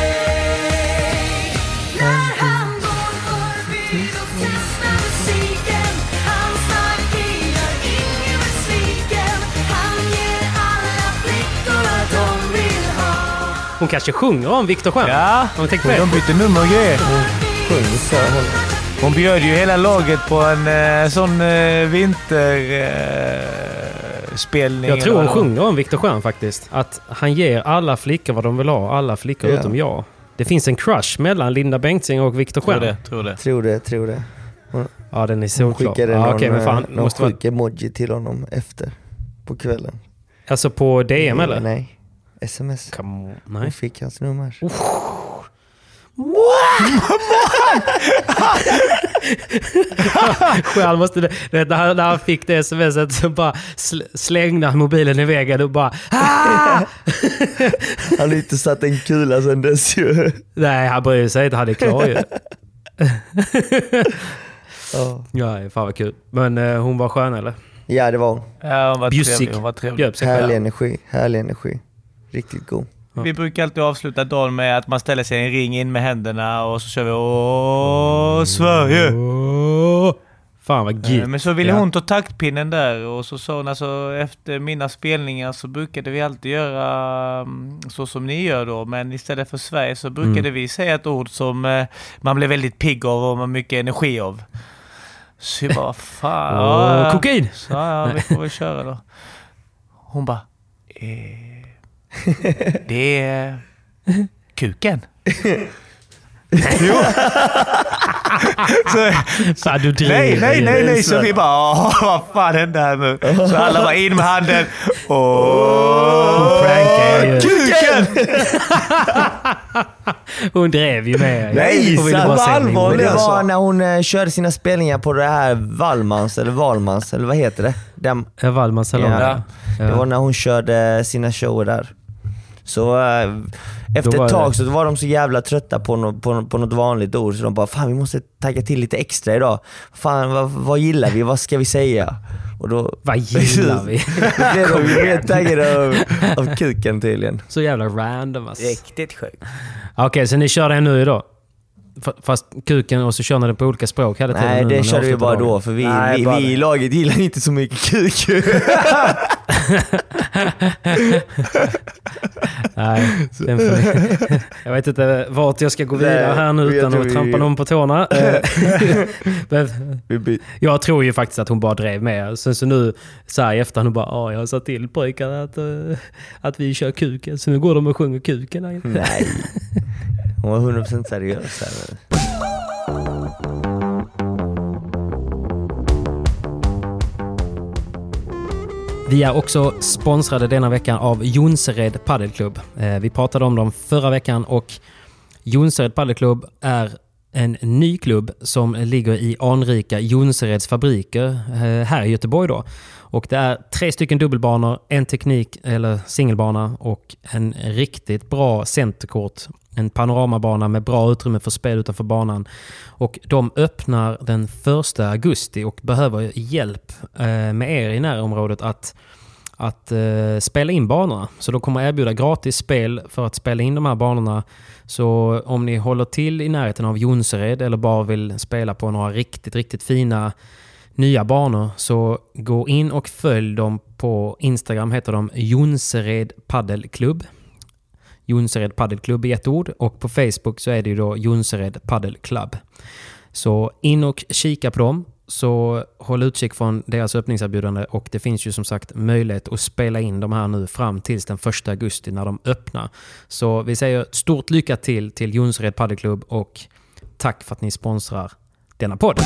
Hon kanske sjunger om Viktor Stjern? Ja, på det? de bytte nummer och grejer. Hon bjöd ju hela laget på en eh, sån eh, vinterspelning. Eh, spelning Jag tror hon sjunger om Viktor Stjern faktiskt. Att han ger alla flickor vad de vill ha, alla flickor Ja. utom jag. Det finns en crush mellan Linda Bengtzing och Viktor Tror Stjern. det, tror det. Tror det, tror det. Ja, den är Hon solklar. skickade Ja, någon, okej, men fan. eh, någon Måste vara, sjuk emoji till honom efter. På kvällen. alltså på DM eller? Nej. Sms. Come on. Hon Nej. fick hans nummer. Stjern måste... det- det- När han, när han fick det smset så bara sl, slängde han mobilen i väggen och bara... Ah! Han har inte satt en kula sen dess ju. Nej, han bryr sig inte. Han är klar ju. Ja. Ja, fan vad kul. Men eh, hon var skön eller? Ja det var hon. Ja, hon var Bjussig. trevlig. Hon var trevlig. Bjöd sig Härlig själv. energi, härlig energi. Riktigt god. Vi brukar alltid avsluta dagen med att man ställer sig i en ring in med händerna och så kör vi Åh, Sverige! Fan vad Eh, gött. Men så ville hon ta taktpinnen där och så sa hon alltså efter mina spelningar så brukade vi alltid göra mm, så som ni gör då. Men istället för Sverige så brukade Mm. vi säga ett ord som eh, man blev väldigt pigg av och man mycket energi av. Så jag bara, fan. Ja. kokain! Så ja, vi får väl köra då. Hon bara, eh, det är kuken. jo. så, Fan, du driver nej, nej, nej, nej. Så vi bara, åh, vad fan hände här nu? Så alla var in med handen. Åh, prankar ju. kuken! Hon drev ju med. Nej, Hon ville sant. bara mobil. Det alltså. var när hon eh, körde sina spelningar på det här Valmans, eller Valmans, eller vad heter det? Den, Ja, Wallmans salong. Ja. Ja. Det var när hon körde sina shower där. Så eh, efter ett tag det- så var de så jävla trötta på, no, på, på något vanligt ord så de bara Fan vi måste tagga till lite extra idag. Fan vad, vad gillar vi? Vad ska vi säga? Och då, Vad gillar vi? då blev de ju mer taggade av, av kuken tydligen. Så jävla random alltså. Riktigt sjukt. Okej, så ni kör den nu idag? Fast kuken och så kör ni den på olika språk hela tiden? Nej det körde vi bara dagen? då för vi, Nej, vi, bara vi i det. laget gillar inte så mycket kuk. Nej, den får ni. Jag vet inte vart jag ska gå vidare här nu utan att vi- trampa någon på tårna. Eh, jag tror ju faktiskt att hon bara drev med. Sen så nu så här i efterhand, hon bara ja, jag sa till pojkarna att, eh, att vi kör kuken. Så nu går de och sjunger kuken. Nej. Hon var 100% seriös här. Vi är också sponsrade denna veckan av Jonsered Paddelklubb. Eh, vi pratade om dem förra veckan och Jonsered Paddelklubb är en ny klubb som ligger i anrika Jonsereds fabriker eh, här i Göteborg. Då. Och det är tre stycken dubbelbanor, en teknik eller singelbana och en riktigt bra centerkort. En panoramabana med bra utrymme för spel utanför banan. Och de öppnar den 1 augusti och behöver hjälp eh, med er i närområdet att att eh, spela in banorna. Så de kommer erbjuda gratis spel för att spela in de här banorna. Så om ni håller till i närheten av Jonsered eller bara vill spela på några riktigt, riktigt fina nya banor så gå in och följ dem på Instagram heter de Jonsered Paddelklubb. Jonsered Paddelklubb i ett ord och på Facebook så är det ju då Jonsered Paddelklubb. Så in och kika på dem. Så håll utkik från deras öppningserbjudande och det finns ju som sagt möjlighet att spela in de här nu fram tills den 1 augusti när de öppnar. Så vi säger stort lycka till till Jonsered Paddelklubb och tack för att ni sponsrar denna podd.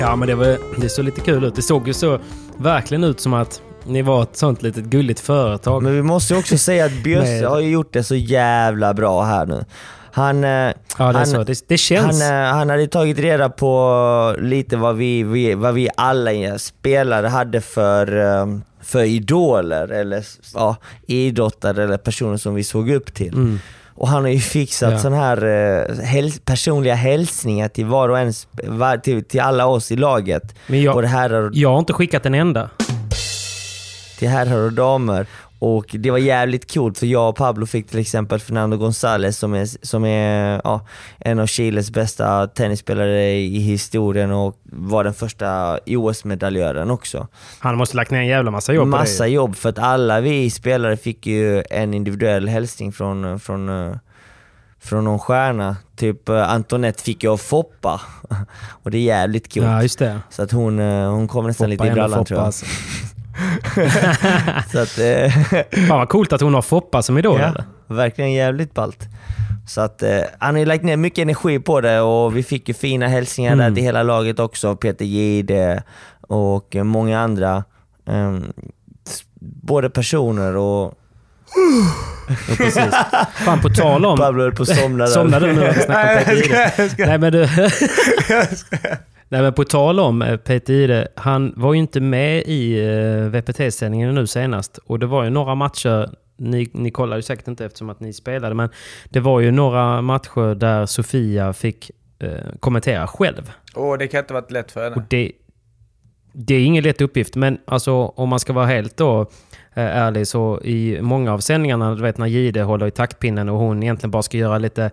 Ja, men det, var, det såg lite kul ut. Det såg ju så verkligen ut som att ni var ett sånt litet gulligt företag. Men vi måste ju också säga att Bjösse har ju gjort det så jävla bra här nu. Han, eh, Ja, det, han, så. Det, det känns... han, eh, han hade tagit reda på lite vad vi, vi, vad vi alla spelare hade för, eh, för idoler eller ja, idrottare eller personer som vi såg upp till. Mm. Och han har ju fixat Ja. sån här eh, häls- personliga hälsningar till var och en, var, till, till alla oss i laget. Men jag- Både herrar och, Jag har inte skickat en enda. till herrar och damer. Och det var jävligt coolt för jag och Pablo fick till exempel Fernando González som är, som är ja, en av Chiles bästa tennisspelare i historien och var den första OS-medaljören också. Han måste lagt ner en jävla massa jobb på Massa det. jobb för att alla vi spelare fick ju en individuell hälsning från, från, från någon stjärna. Typ eh, Antoinette fick jag av Foppa. Och det är jävligt coolt. Ja, just det. Så att hon, eh, hon kom nästan lite i Foppa, brallan tror jag. Foppa, alltså. Så att, eh, Fan vad coolt att hon har Foppa som idol. ja, eller? verkligen jävligt ballt. Så att eh, han har lagt ner mycket energi på det och vi fick ju fina hälsningar där Mm. till hela laget också. Peter Jihde och eh, många andra. S- både personer och... Ja, precis. Fan på tal om... Pablo höll på att somna där. Somnade du när vi snackade om Peter ska- Nej men du... Nej men på tal om eh, Peter Jihde, han var ju inte med i eh, VPT-sändningen nu senast. Och det var ju några matcher, ni, ni kollade ju säkert inte eftersom att ni spelade, men det var ju några matcher där Sofia fick eh, kommentera själv. Åh, det kan inte varit lätt för Och henne. det, det är ingen lätt uppgift, men alltså, om man ska vara helt då, eh, ärlig så i många av sändningarna, du vet när Gide håller i taktpinnen och hon egentligen bara ska göra lite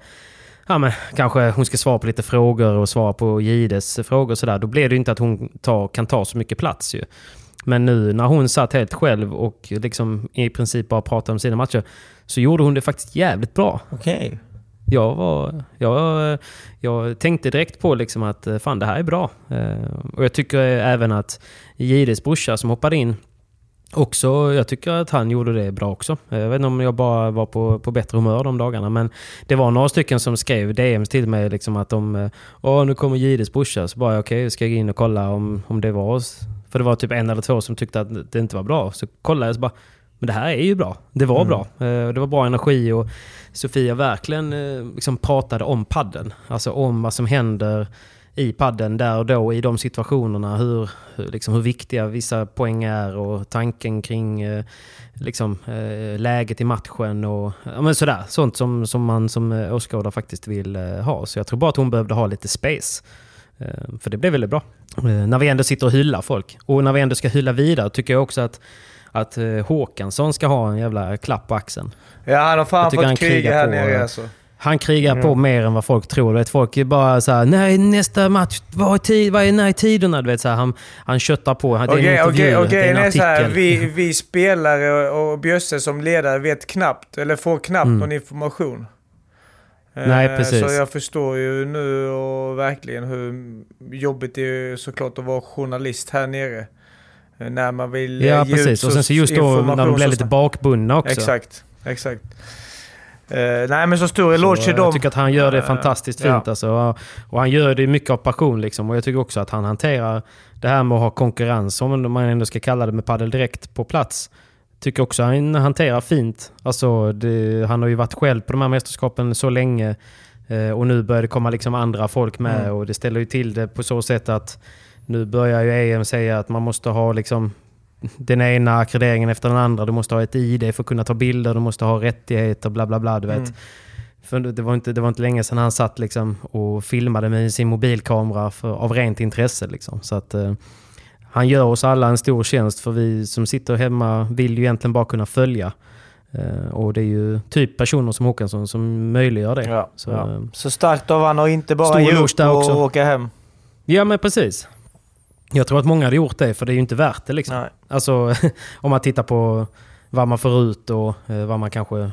Ja men kanske hon ska svara på lite frågor och svara på Gides frågor och sådär. Då blir det ju inte att hon tar, kan ta så mycket plats ju. Men nu när hon satt helt själv och liksom i princip bara pratade om sina matcher så gjorde hon det faktiskt jävligt bra. Okej. Jag, var, jag, jag tänkte direkt på liksom att eh, fan det här är bra. Eh, Och jag tycker även att Gides brorsa som hoppade in också, jag tycker att han gjorde det bra också. Jag vet inte om jag bara var på, på bättre humör de dagarna men det var några stycken som skrev DMs till mig liksom att de eh, Åh nu kommer Gides brorsa. Så bara okej, ska jag gå in och kolla om, om det var oss. För det var typ en eller två som tyckte att det inte var bra. Så kollade jag så bara men det här är ju bra. Det var bra. Eh, Det var bra energi och Sofia verkligen eh, liksom pratade om padden. Alltså om vad som händer i padden där och då i de situationerna. Hur, hur, liksom, hur viktiga vissa poäng är och tanken kring eh, liksom, eh, läget i matchen och ja, men sådär. Sånt som, som man som eh, åskådare faktiskt vill eh, ha. Så jag tror bara att hon behövde ha lite space. Eh, För det blev väldigt bra. Eh, När vi ändå sitter och hyllar folk. Och när vi ändå ska hylla vidare tycker jag också att att Håkansson ska ha en jävla klapp på axeln. Ja, han har fan fått kriga här nere alltså. Han krigar på mer än vad folk tror. Vet, folk är bara så här, nej nästa match, vad är, tid, vad är när är tiderna? Du vet, så här, han, han köttar på. Det är en intervju, okej, det är en nej, så här, artikel. vi, vi spelare och, och Bjösse som ledare vet knappt, eller får knappt Mm. någon information. Nej, Eh, precis. Så jag förstår ju nu och verkligen hur jobbigt det är såklart att vara journalist här nere. Eh, När man vill eh, Ja, ge ut precis. Och så sen så just då när de blir så lite bakbundna också. Exakt, exakt. Eh, nej men så stor eloge till dem. jag tycker att han gör det Eh, fantastiskt ja. fint. Alltså. Och han gör det mycket av passion. Liksom. Och jag tycker också att han hanterar det här med att ha konkurrens, om man ändå ska kalla det med padel direkt på plats. Tycker också han hanterar fint. Alltså, det, han har ju varit själv på de här mästerskapen så länge. Eh, och nu börjar det komma liksom andra folk med. Mm. Och det ställer ju till det på så sätt att nu börjar ju EM säga att man måste ha liksom den ena akkrediteringen efter den andra. Du måste ha ett ID för att kunna ta bilder, du måste ha rättigheter, bla bla bla. Du vet. Mm. För det var, inte, det var inte länge sedan han satt liksom och filmade med sin mobilkamera för, av rent intresse. Liksom. Så att, eh, han gör oss alla en stor tjänst för vi som sitter hemma vill ju egentligen bara kunna följa. Eh, och det är ju typ personer som Håkansson som möjliggör det. Ja, så, ja. eh, så starkt av han att inte bara ge upp och också. åka hem. ja men precis. Jag tror att många hade gjort det för det är ju inte värt det liksom. Nej. Alltså om man tittar på vad man får ut och eh, vad man kanske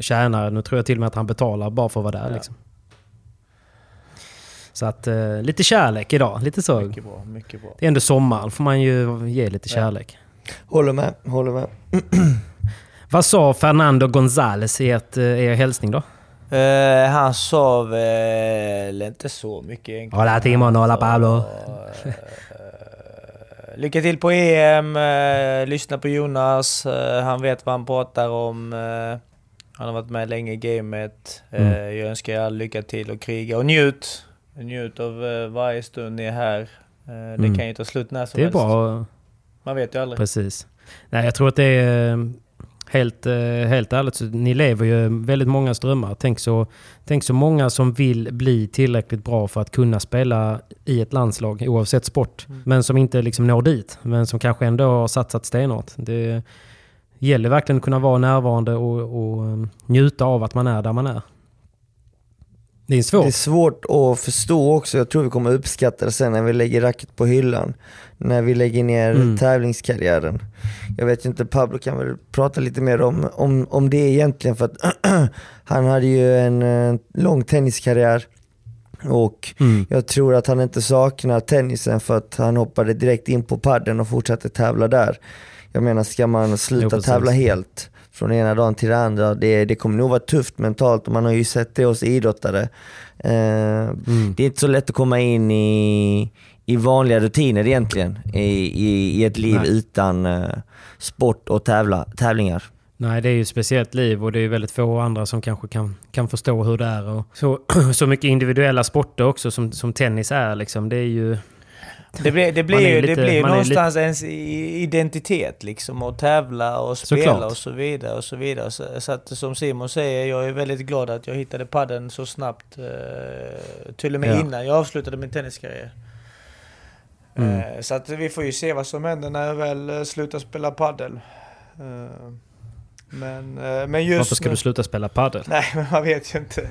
tjänar. Nu tror jag till och med att han betalar bara för att vara där Ja. liksom. Så att eh, lite kärlek idag. Lite så. Mycket bra, mycket bra. Det är ändå sommar. får man ju ge lite Ja. kärlek. Håller med, håller med. Vad sa Fernando González i ert, eh, er hälsning då? Eh, han sa väl inte så mycket egentligen. Hola Timon, hola sa, Pablo. Lycka till på EM, eh, lyssna på Jonas, eh, han vet vad han pratar om. Eh, han har varit med länge i gamet. Mm. Jag önskar er all lycka till och kriga och njut. Njut av varje stund ni är här. Det Mm. kan ju ta slut när som Det är helst. bra. Man vet ju aldrig. Precis. Nej, jag tror att det är helt, eh, helt ärligt så ni lever ju väldigt många drömmar. Tänk så, tänk så många som vill bli tillräckligt bra för att kunna spela i ett landslag oavsett sport. Mm. Men som inte liksom når dit. Men som kanske ändå har satsat stenhårt. Det gäller verkligen att kunna vara närvarande och, och eh, njuta av att man är där man är. Det är svårt. Det är svårt att förstå också, jag tror vi kommer uppskatta det sen när vi lägger racket på hyllan. När vi lägger ner Mm. tävlingskarriären. Jag vet inte, Pablo kan väl prata lite mer om, om, om det egentligen för att han hade ju en eh, lång tenniskarriär. Och Mm. jag tror att han inte saknar tennisen för att han hoppade direkt in på padden och fortsatte tävla där. Jag menar, ska man Jo, sluta precis. tävla helt från ena dagen till den andra, det, det kommer nog vara tufft mentalt och man har ju sett det hos idrottare. Eh, Mm. Det är inte så lätt att komma in i, i vanliga rutiner egentligen, i, i, i ett liv Nej. utan eh, sport och tävla, tävlingar. Nej, det är ju ett speciellt liv och det är väldigt få andra som kanske kan, kan förstå hur det är. Och så, så mycket individuella sporter också som, som tennis är. Liksom. Det är ju... Det blir, det blir ju lite- det blir någonstans ens identitet liksom. Och tävla och spela Såklart. och så vidare och så vidare. Så, så att som Simon säger, jag är väldigt glad att jag hittade padden så snabbt. Eh, till och med Ja. innan jag avslutade min tenniskarriär. Mm. Eh, så att vi får ju se vad som händer när jag väl eh, slutar spela paddel. Eh, men, eh, men just Varför ska nu... du sluta spela padel? Nej, men man vet ju inte.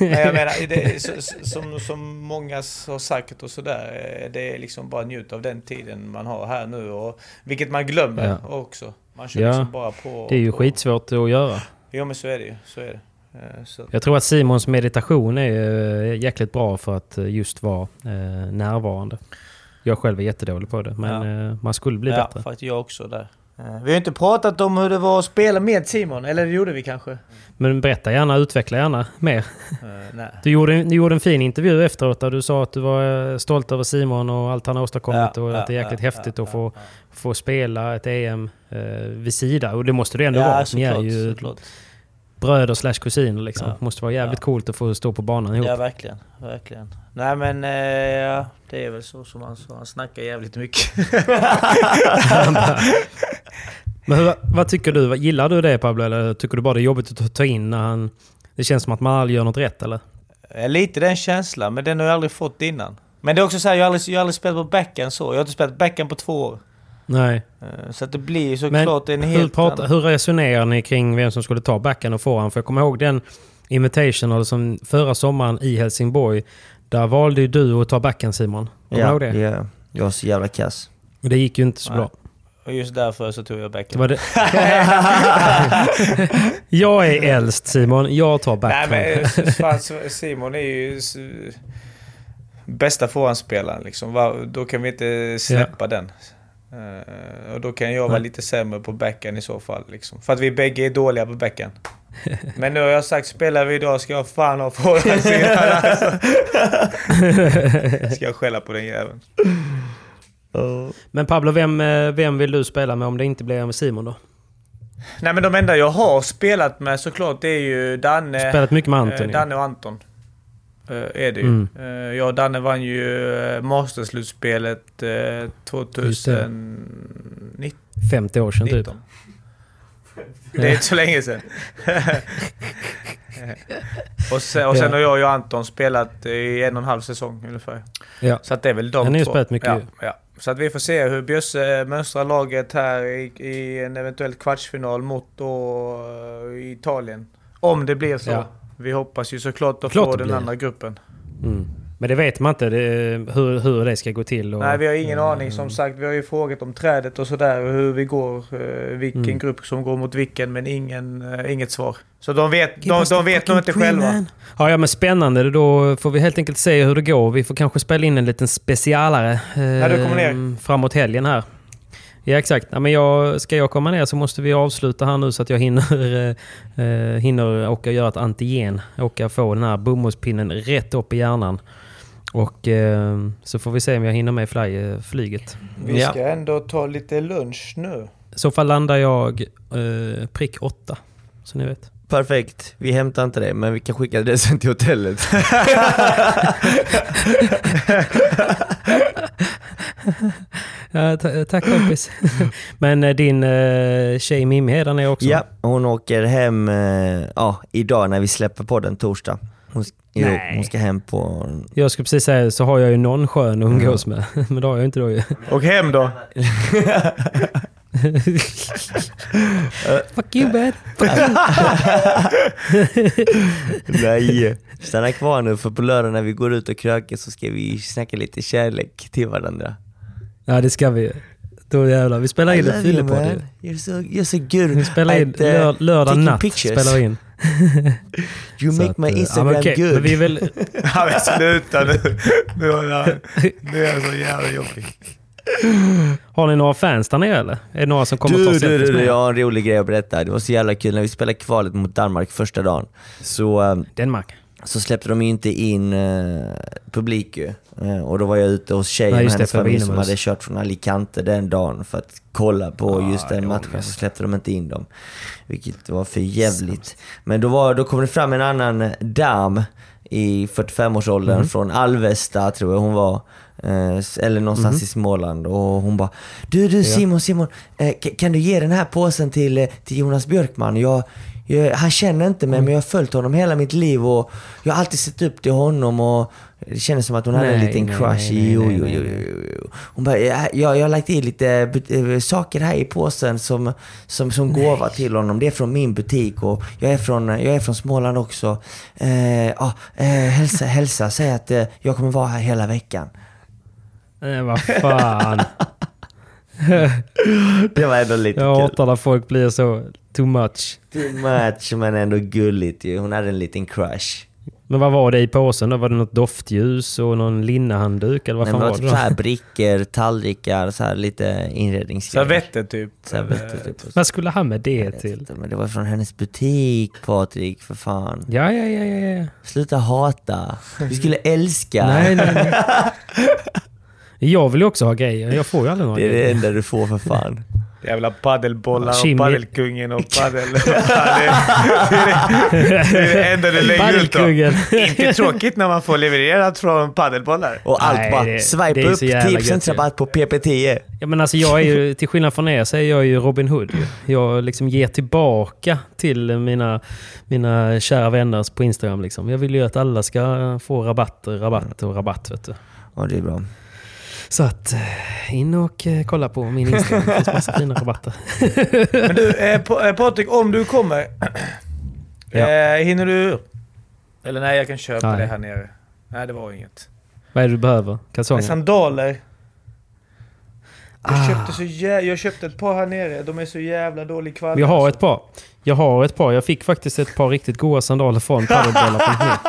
men jag menar, det så, som, som många har sagt och sådär, eh, det är liksom bara njut av den tiden man har här nu. Och, vilket man glömmer Ja. också. Man kör Ja, liksom bara på. Det är ju på. skitsvårt att göra. Jo men så är det ju. Så är det. Eh, Så. Jag tror att Simons meditation är jäkligt bra för att just vara närvarande. Jag själv är jättedålig på det, men eh, man skulle bli ja, bättre. faktiskt jag också där. Eh, Vi har inte pratat om hur det var att spela med Simon, eller det gjorde vi kanske? Men berätta gärna, utveckla gärna mer. Nej. Du gjorde, ni gjorde en fin intervju efteråt där du sa att du var eh, stolt över Simon och allt han har åstadkommit Ja, och att det är jäkligt ja, häftigt ja, att få, få spela ett EM eh, vid sida. Och det måste det ändå vara. Ni är ju såklart. bröder slash kusiner liksom. Ja. måste vara jävligt Ja. coolt att få stå på banan ihop. Ja, verkligen. Verkligen. Nej men, eh, ja, det är väl så som han sa. Han snackar jävligt mycket. Men hur, vad tycker du? Gillar du det Pablo? Eller tycker du bara det är jobbigt att ta- in när han... Det känns som att man aldrig gör något rätt eller? Eh, Lite den känslan, men den har jag aldrig fått innan. Men det är också så här, jag har aldrig, jag har aldrig spelat på backhand så. Jag har inte spelat backhand på två år. Nej. Eh, Så att det blir Men såklart en hur, helt pratar, annan... hur resonerar ni kring vem som skulle ta backen och forehand? För jag kommer ihåg den Invitational som förra sommaren i Helsingborg. Där valde ju du att ta backen Simon. Kommer du Ja, ihåg det? det gör jag. Är så jävla kass. Och det gick ju inte så Nej. bra. Och just därför så tog jag backhand. var det. jag är äldst Simon, jag tar Nej backhand. men fan, Simon är ju bästa forehandspelaren liksom. Då kan vi inte släppa den. Eh, och då kan jag vara Nej. lite sämre på backhand i så fall. Liksom. För att vi bägge är dåliga på backhand. Men nu har jag sagt, spelar vi idag ska jag fan ha forehandsidan alltså. Ska jag skälla på den jäveln. Men Pablo, vem, eh, vem vill du spela med om det inte blir med Simon då? Nej men de enda jag har spelat med såklart det är ju Danne. Spelat mycket med Anton, eh. Danne och Anton. Eh, är det ju. Mm. Eh, jag och Danne vann ju Masterslutspelet eh, 2019. 50 år sedan typ. Det är inte så länge sedan. och sen, och sen Ja. har jag och Anton spelat i en och en halv säsong ungefär. Ja. Så att det är väl de Ja, ni har två. spelat mycket ja, ju. ja. Så att vi får se hur Bjösse mönstrar laget här i, i en eventuell kvartsfinal mot då, eh, Italien. Om det blir så. Ja. Vi hoppas ju såklart att Klart få den blir. andra gruppen. Mm. Men det vet man inte det, hur, hur det ska gå till. Och, Nej, vi har ingen eh, aning. Som sagt, vi har ju frågat om trädet och sådär. och Hur vi går. eh, Vilken Mm. grupp som går mot vilken. Men ingen, eh, inget svar. Så de vet, de, de vet nog inte själva. Ja, ja, men spännande. Då får vi helt enkelt se hur det går. Vi får kanske spela in en liten specialare eh, När du kommer ner. framåt helgen här. Ja, exakt. Ja, men jag, ska jag komma ner så måste vi avsluta här nu så att jag hinner, eh, eh, hinner åka och göra ett antigen. Åka och få den här bomullspinnen rätt upp i hjärnan. Och eh, så får vi se om jag hinner med fly, eh, flyget. Vi Ja. ska ändå ta lite lunch nu. I så fall landar jag eh, prick åtta. Så ni vet. Perfekt, vi hämtar inte det men vi kan skicka det sen till hotellet. Ja, ta- tack kompis. Men eh, din eh, tjej Mimmi är där nere också? ja, hon åker hem eh, ja, idag när vi släpper på den torsdag. Hon, jo, Nej. hon ska hem på... Jag skulle precis säga så har jag ju någon skön att umgås med. Men det har jag inte då ju. Och hem då. Fuck you bad. Nej, stanna kvar nu för på lördag när vi går ut och krökar så ska vi snacka lite kärlek till varandra. Ja det ska vi. Då jävlar. Vi spelar in en fyllepodd ju. You're so, you're so good Vi spelar in uh, lör, lördag natt. pictures. Spelar in. You Så make att, my eh, Instagram ja, men okej, good. Men vi är väl, Ja, men sluta nu. Nu är jag, nu är jag så jävla jobbig. har ni några fans där nere eller? Är det några som kommer Du, ta du, selfies du, du, jag har en rolig grej att berätta. Det var så jävla kul när vi spelade kvalet mot Danmark första dagen. Så, eh, Danmark? så släppte de ju inte in eh, publik ju. Eh, och då var jag ute hos tjejen och hennes familj som hade kört från Alicante den dagen för att kolla på Ah, just den ja, matchen. Så släppte de inte in dem. Vilket var för jävligt. Men då, var, då kom det fram en annan dam i 45-årsåldern Mhm. från Alvesta tror jag hon var. Eh, eller någonstans i Småland och hon bara Du du Simon, Simon, eh, ka- kan du ge den här påsen till, till Jonas Björkman? Jag, jag, han känner inte mig men jag har följt honom hela mitt liv och jag har alltid sett upp till honom och det kändes som att hon hade en Nej, liten nej, crush. nej, jo, nej, jo, nej, jo, nej. jo. Hon bara, jag, jag, har lagt i lite eh, saker här i påsen som, som, som gåva till honom. Det är från min butik och jag är från, jag är från Småland också. Eh, ah, eh, hälsa, hälsa, säg att eh, jag kommer vara här hela veckan. Nej, vad fan. Det var ändå lite Jag kul. hatar när folk blir så too much. Too much men ändå gulligt ju. Hon hade en liten crush. Men vad var det i påsen då? Var det något doftljus och någon linnehandduk eller vad Nej, fan var var det typ då? så här brickor, tallrikar, så här lite inredningsgrejer. Servetter typ. Servetter typ. Vad skulle han med det till? inte, Men det var från hennes butik Patrik, för fan. Ja, ja, ja, ja, ja. Sluta hata. Vi skulle älska. Nej, nej, nej. Jag vill ju också ha grejer. Jag får ju aldrig några Det är det enda du får för fan. Jävla paddelbollar och Chimney. paddelkungen och paddel... det, är det, det är det enda du lägger ut då. Inte tråkigt när man får levererat från paddelbollar. Och allt Nej, bara, det- swipe det upp så jävla 10% gött ju. rabatt på PP10. Ja, men alltså jag är ju, till skillnad från er så är jag ju Robin Hood. Jag liksom ger tillbaka till mina, mina kära vänner på Instagram. Liksom. Jag vill ju att alla ska få rabatter, rabatt och rabatt. Vet du. Ja, det är bra. Så att eh, in och eh, kolla på min Instagram. Det finns massa fina rabatter. Men du, eh, eh, Patrik, om du kommer. Ja. eh, hinner du... Eller nej, jag kan köpa Nej. det här nere. Nej, det var inget. Vad är det du behöver? Kalsonger? sandaler. Jag, Ah. köpte så jä- jag köpte ett par här nere. De är så jävla dålig kvalitet. Jag har ett par. Jag har ett par. Jag fick faktiskt ett par riktigt goda sandaler från padelbollar.net.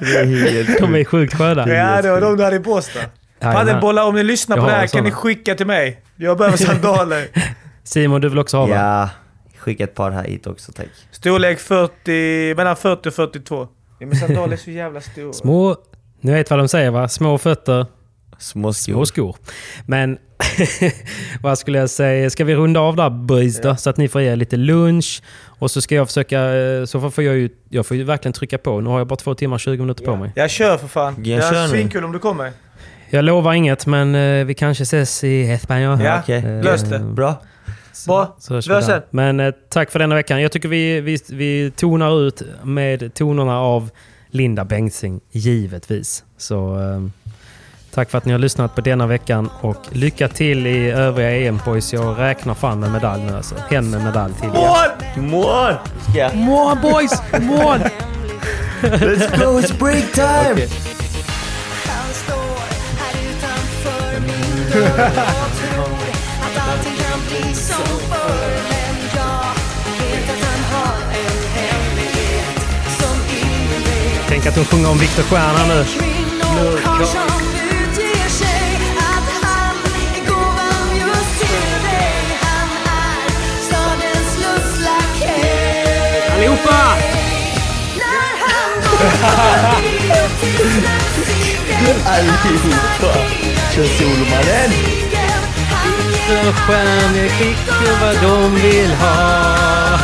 Det är helt De är sjukt sköna. Ja, det var de du hade i Båstad. Jajamän. Paddelbollar, om ni lyssnar Jag på det här kan ni skicka till mig. Jag behöver sandaler. Simon, du vill också ha va? Ja, skicka ett par här hit också tack. Storlek 40, mellan 40 och 42. Ja, men sandaler är så jävla stora. Små... Ni vet vad de säger va? Små fötter, Små små skor. skor. Men vad skulle jag säga? Ska vi runda av där boys då? Så att ni får ge lite lunch. Och så ska jag försöka... eh, Så får jag ju... Jag får ju verkligen trycka på. Nu har jag bara två timmar och 20 minuter på mig. Jag kör för fan. Jag det kör är svinkul om du kommer. Jag lovar inget men eh, vi kanske ses i Espanol. Ja, okej. Eh, lös det. Bra. Bra, Så vi hörs där. sen. Men tack för denna veckan. Jag tycker vi, vi, vi tonar ut med tonerna av Linda Bengtzing, givetvis. Så tack för att ni har lyssnat på denna veckan och lycka till i övriga EM boys. Jag räknar fan med medalj nu alltså. En med medalj till. Ja. Mål! Jag? Mål boys! Mål! Let's go, it's break time! Vet Tänk att hon sjunger om Viktor Stjärna nu. Allihopa! Allihopa! Kör solomannen! Viktor Stjärna skickar vad de vill ha.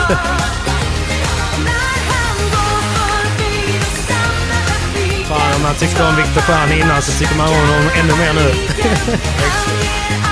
Fan, om man tyckte om Viktor Stjärna innan så tycker man om honom ännu mer nu.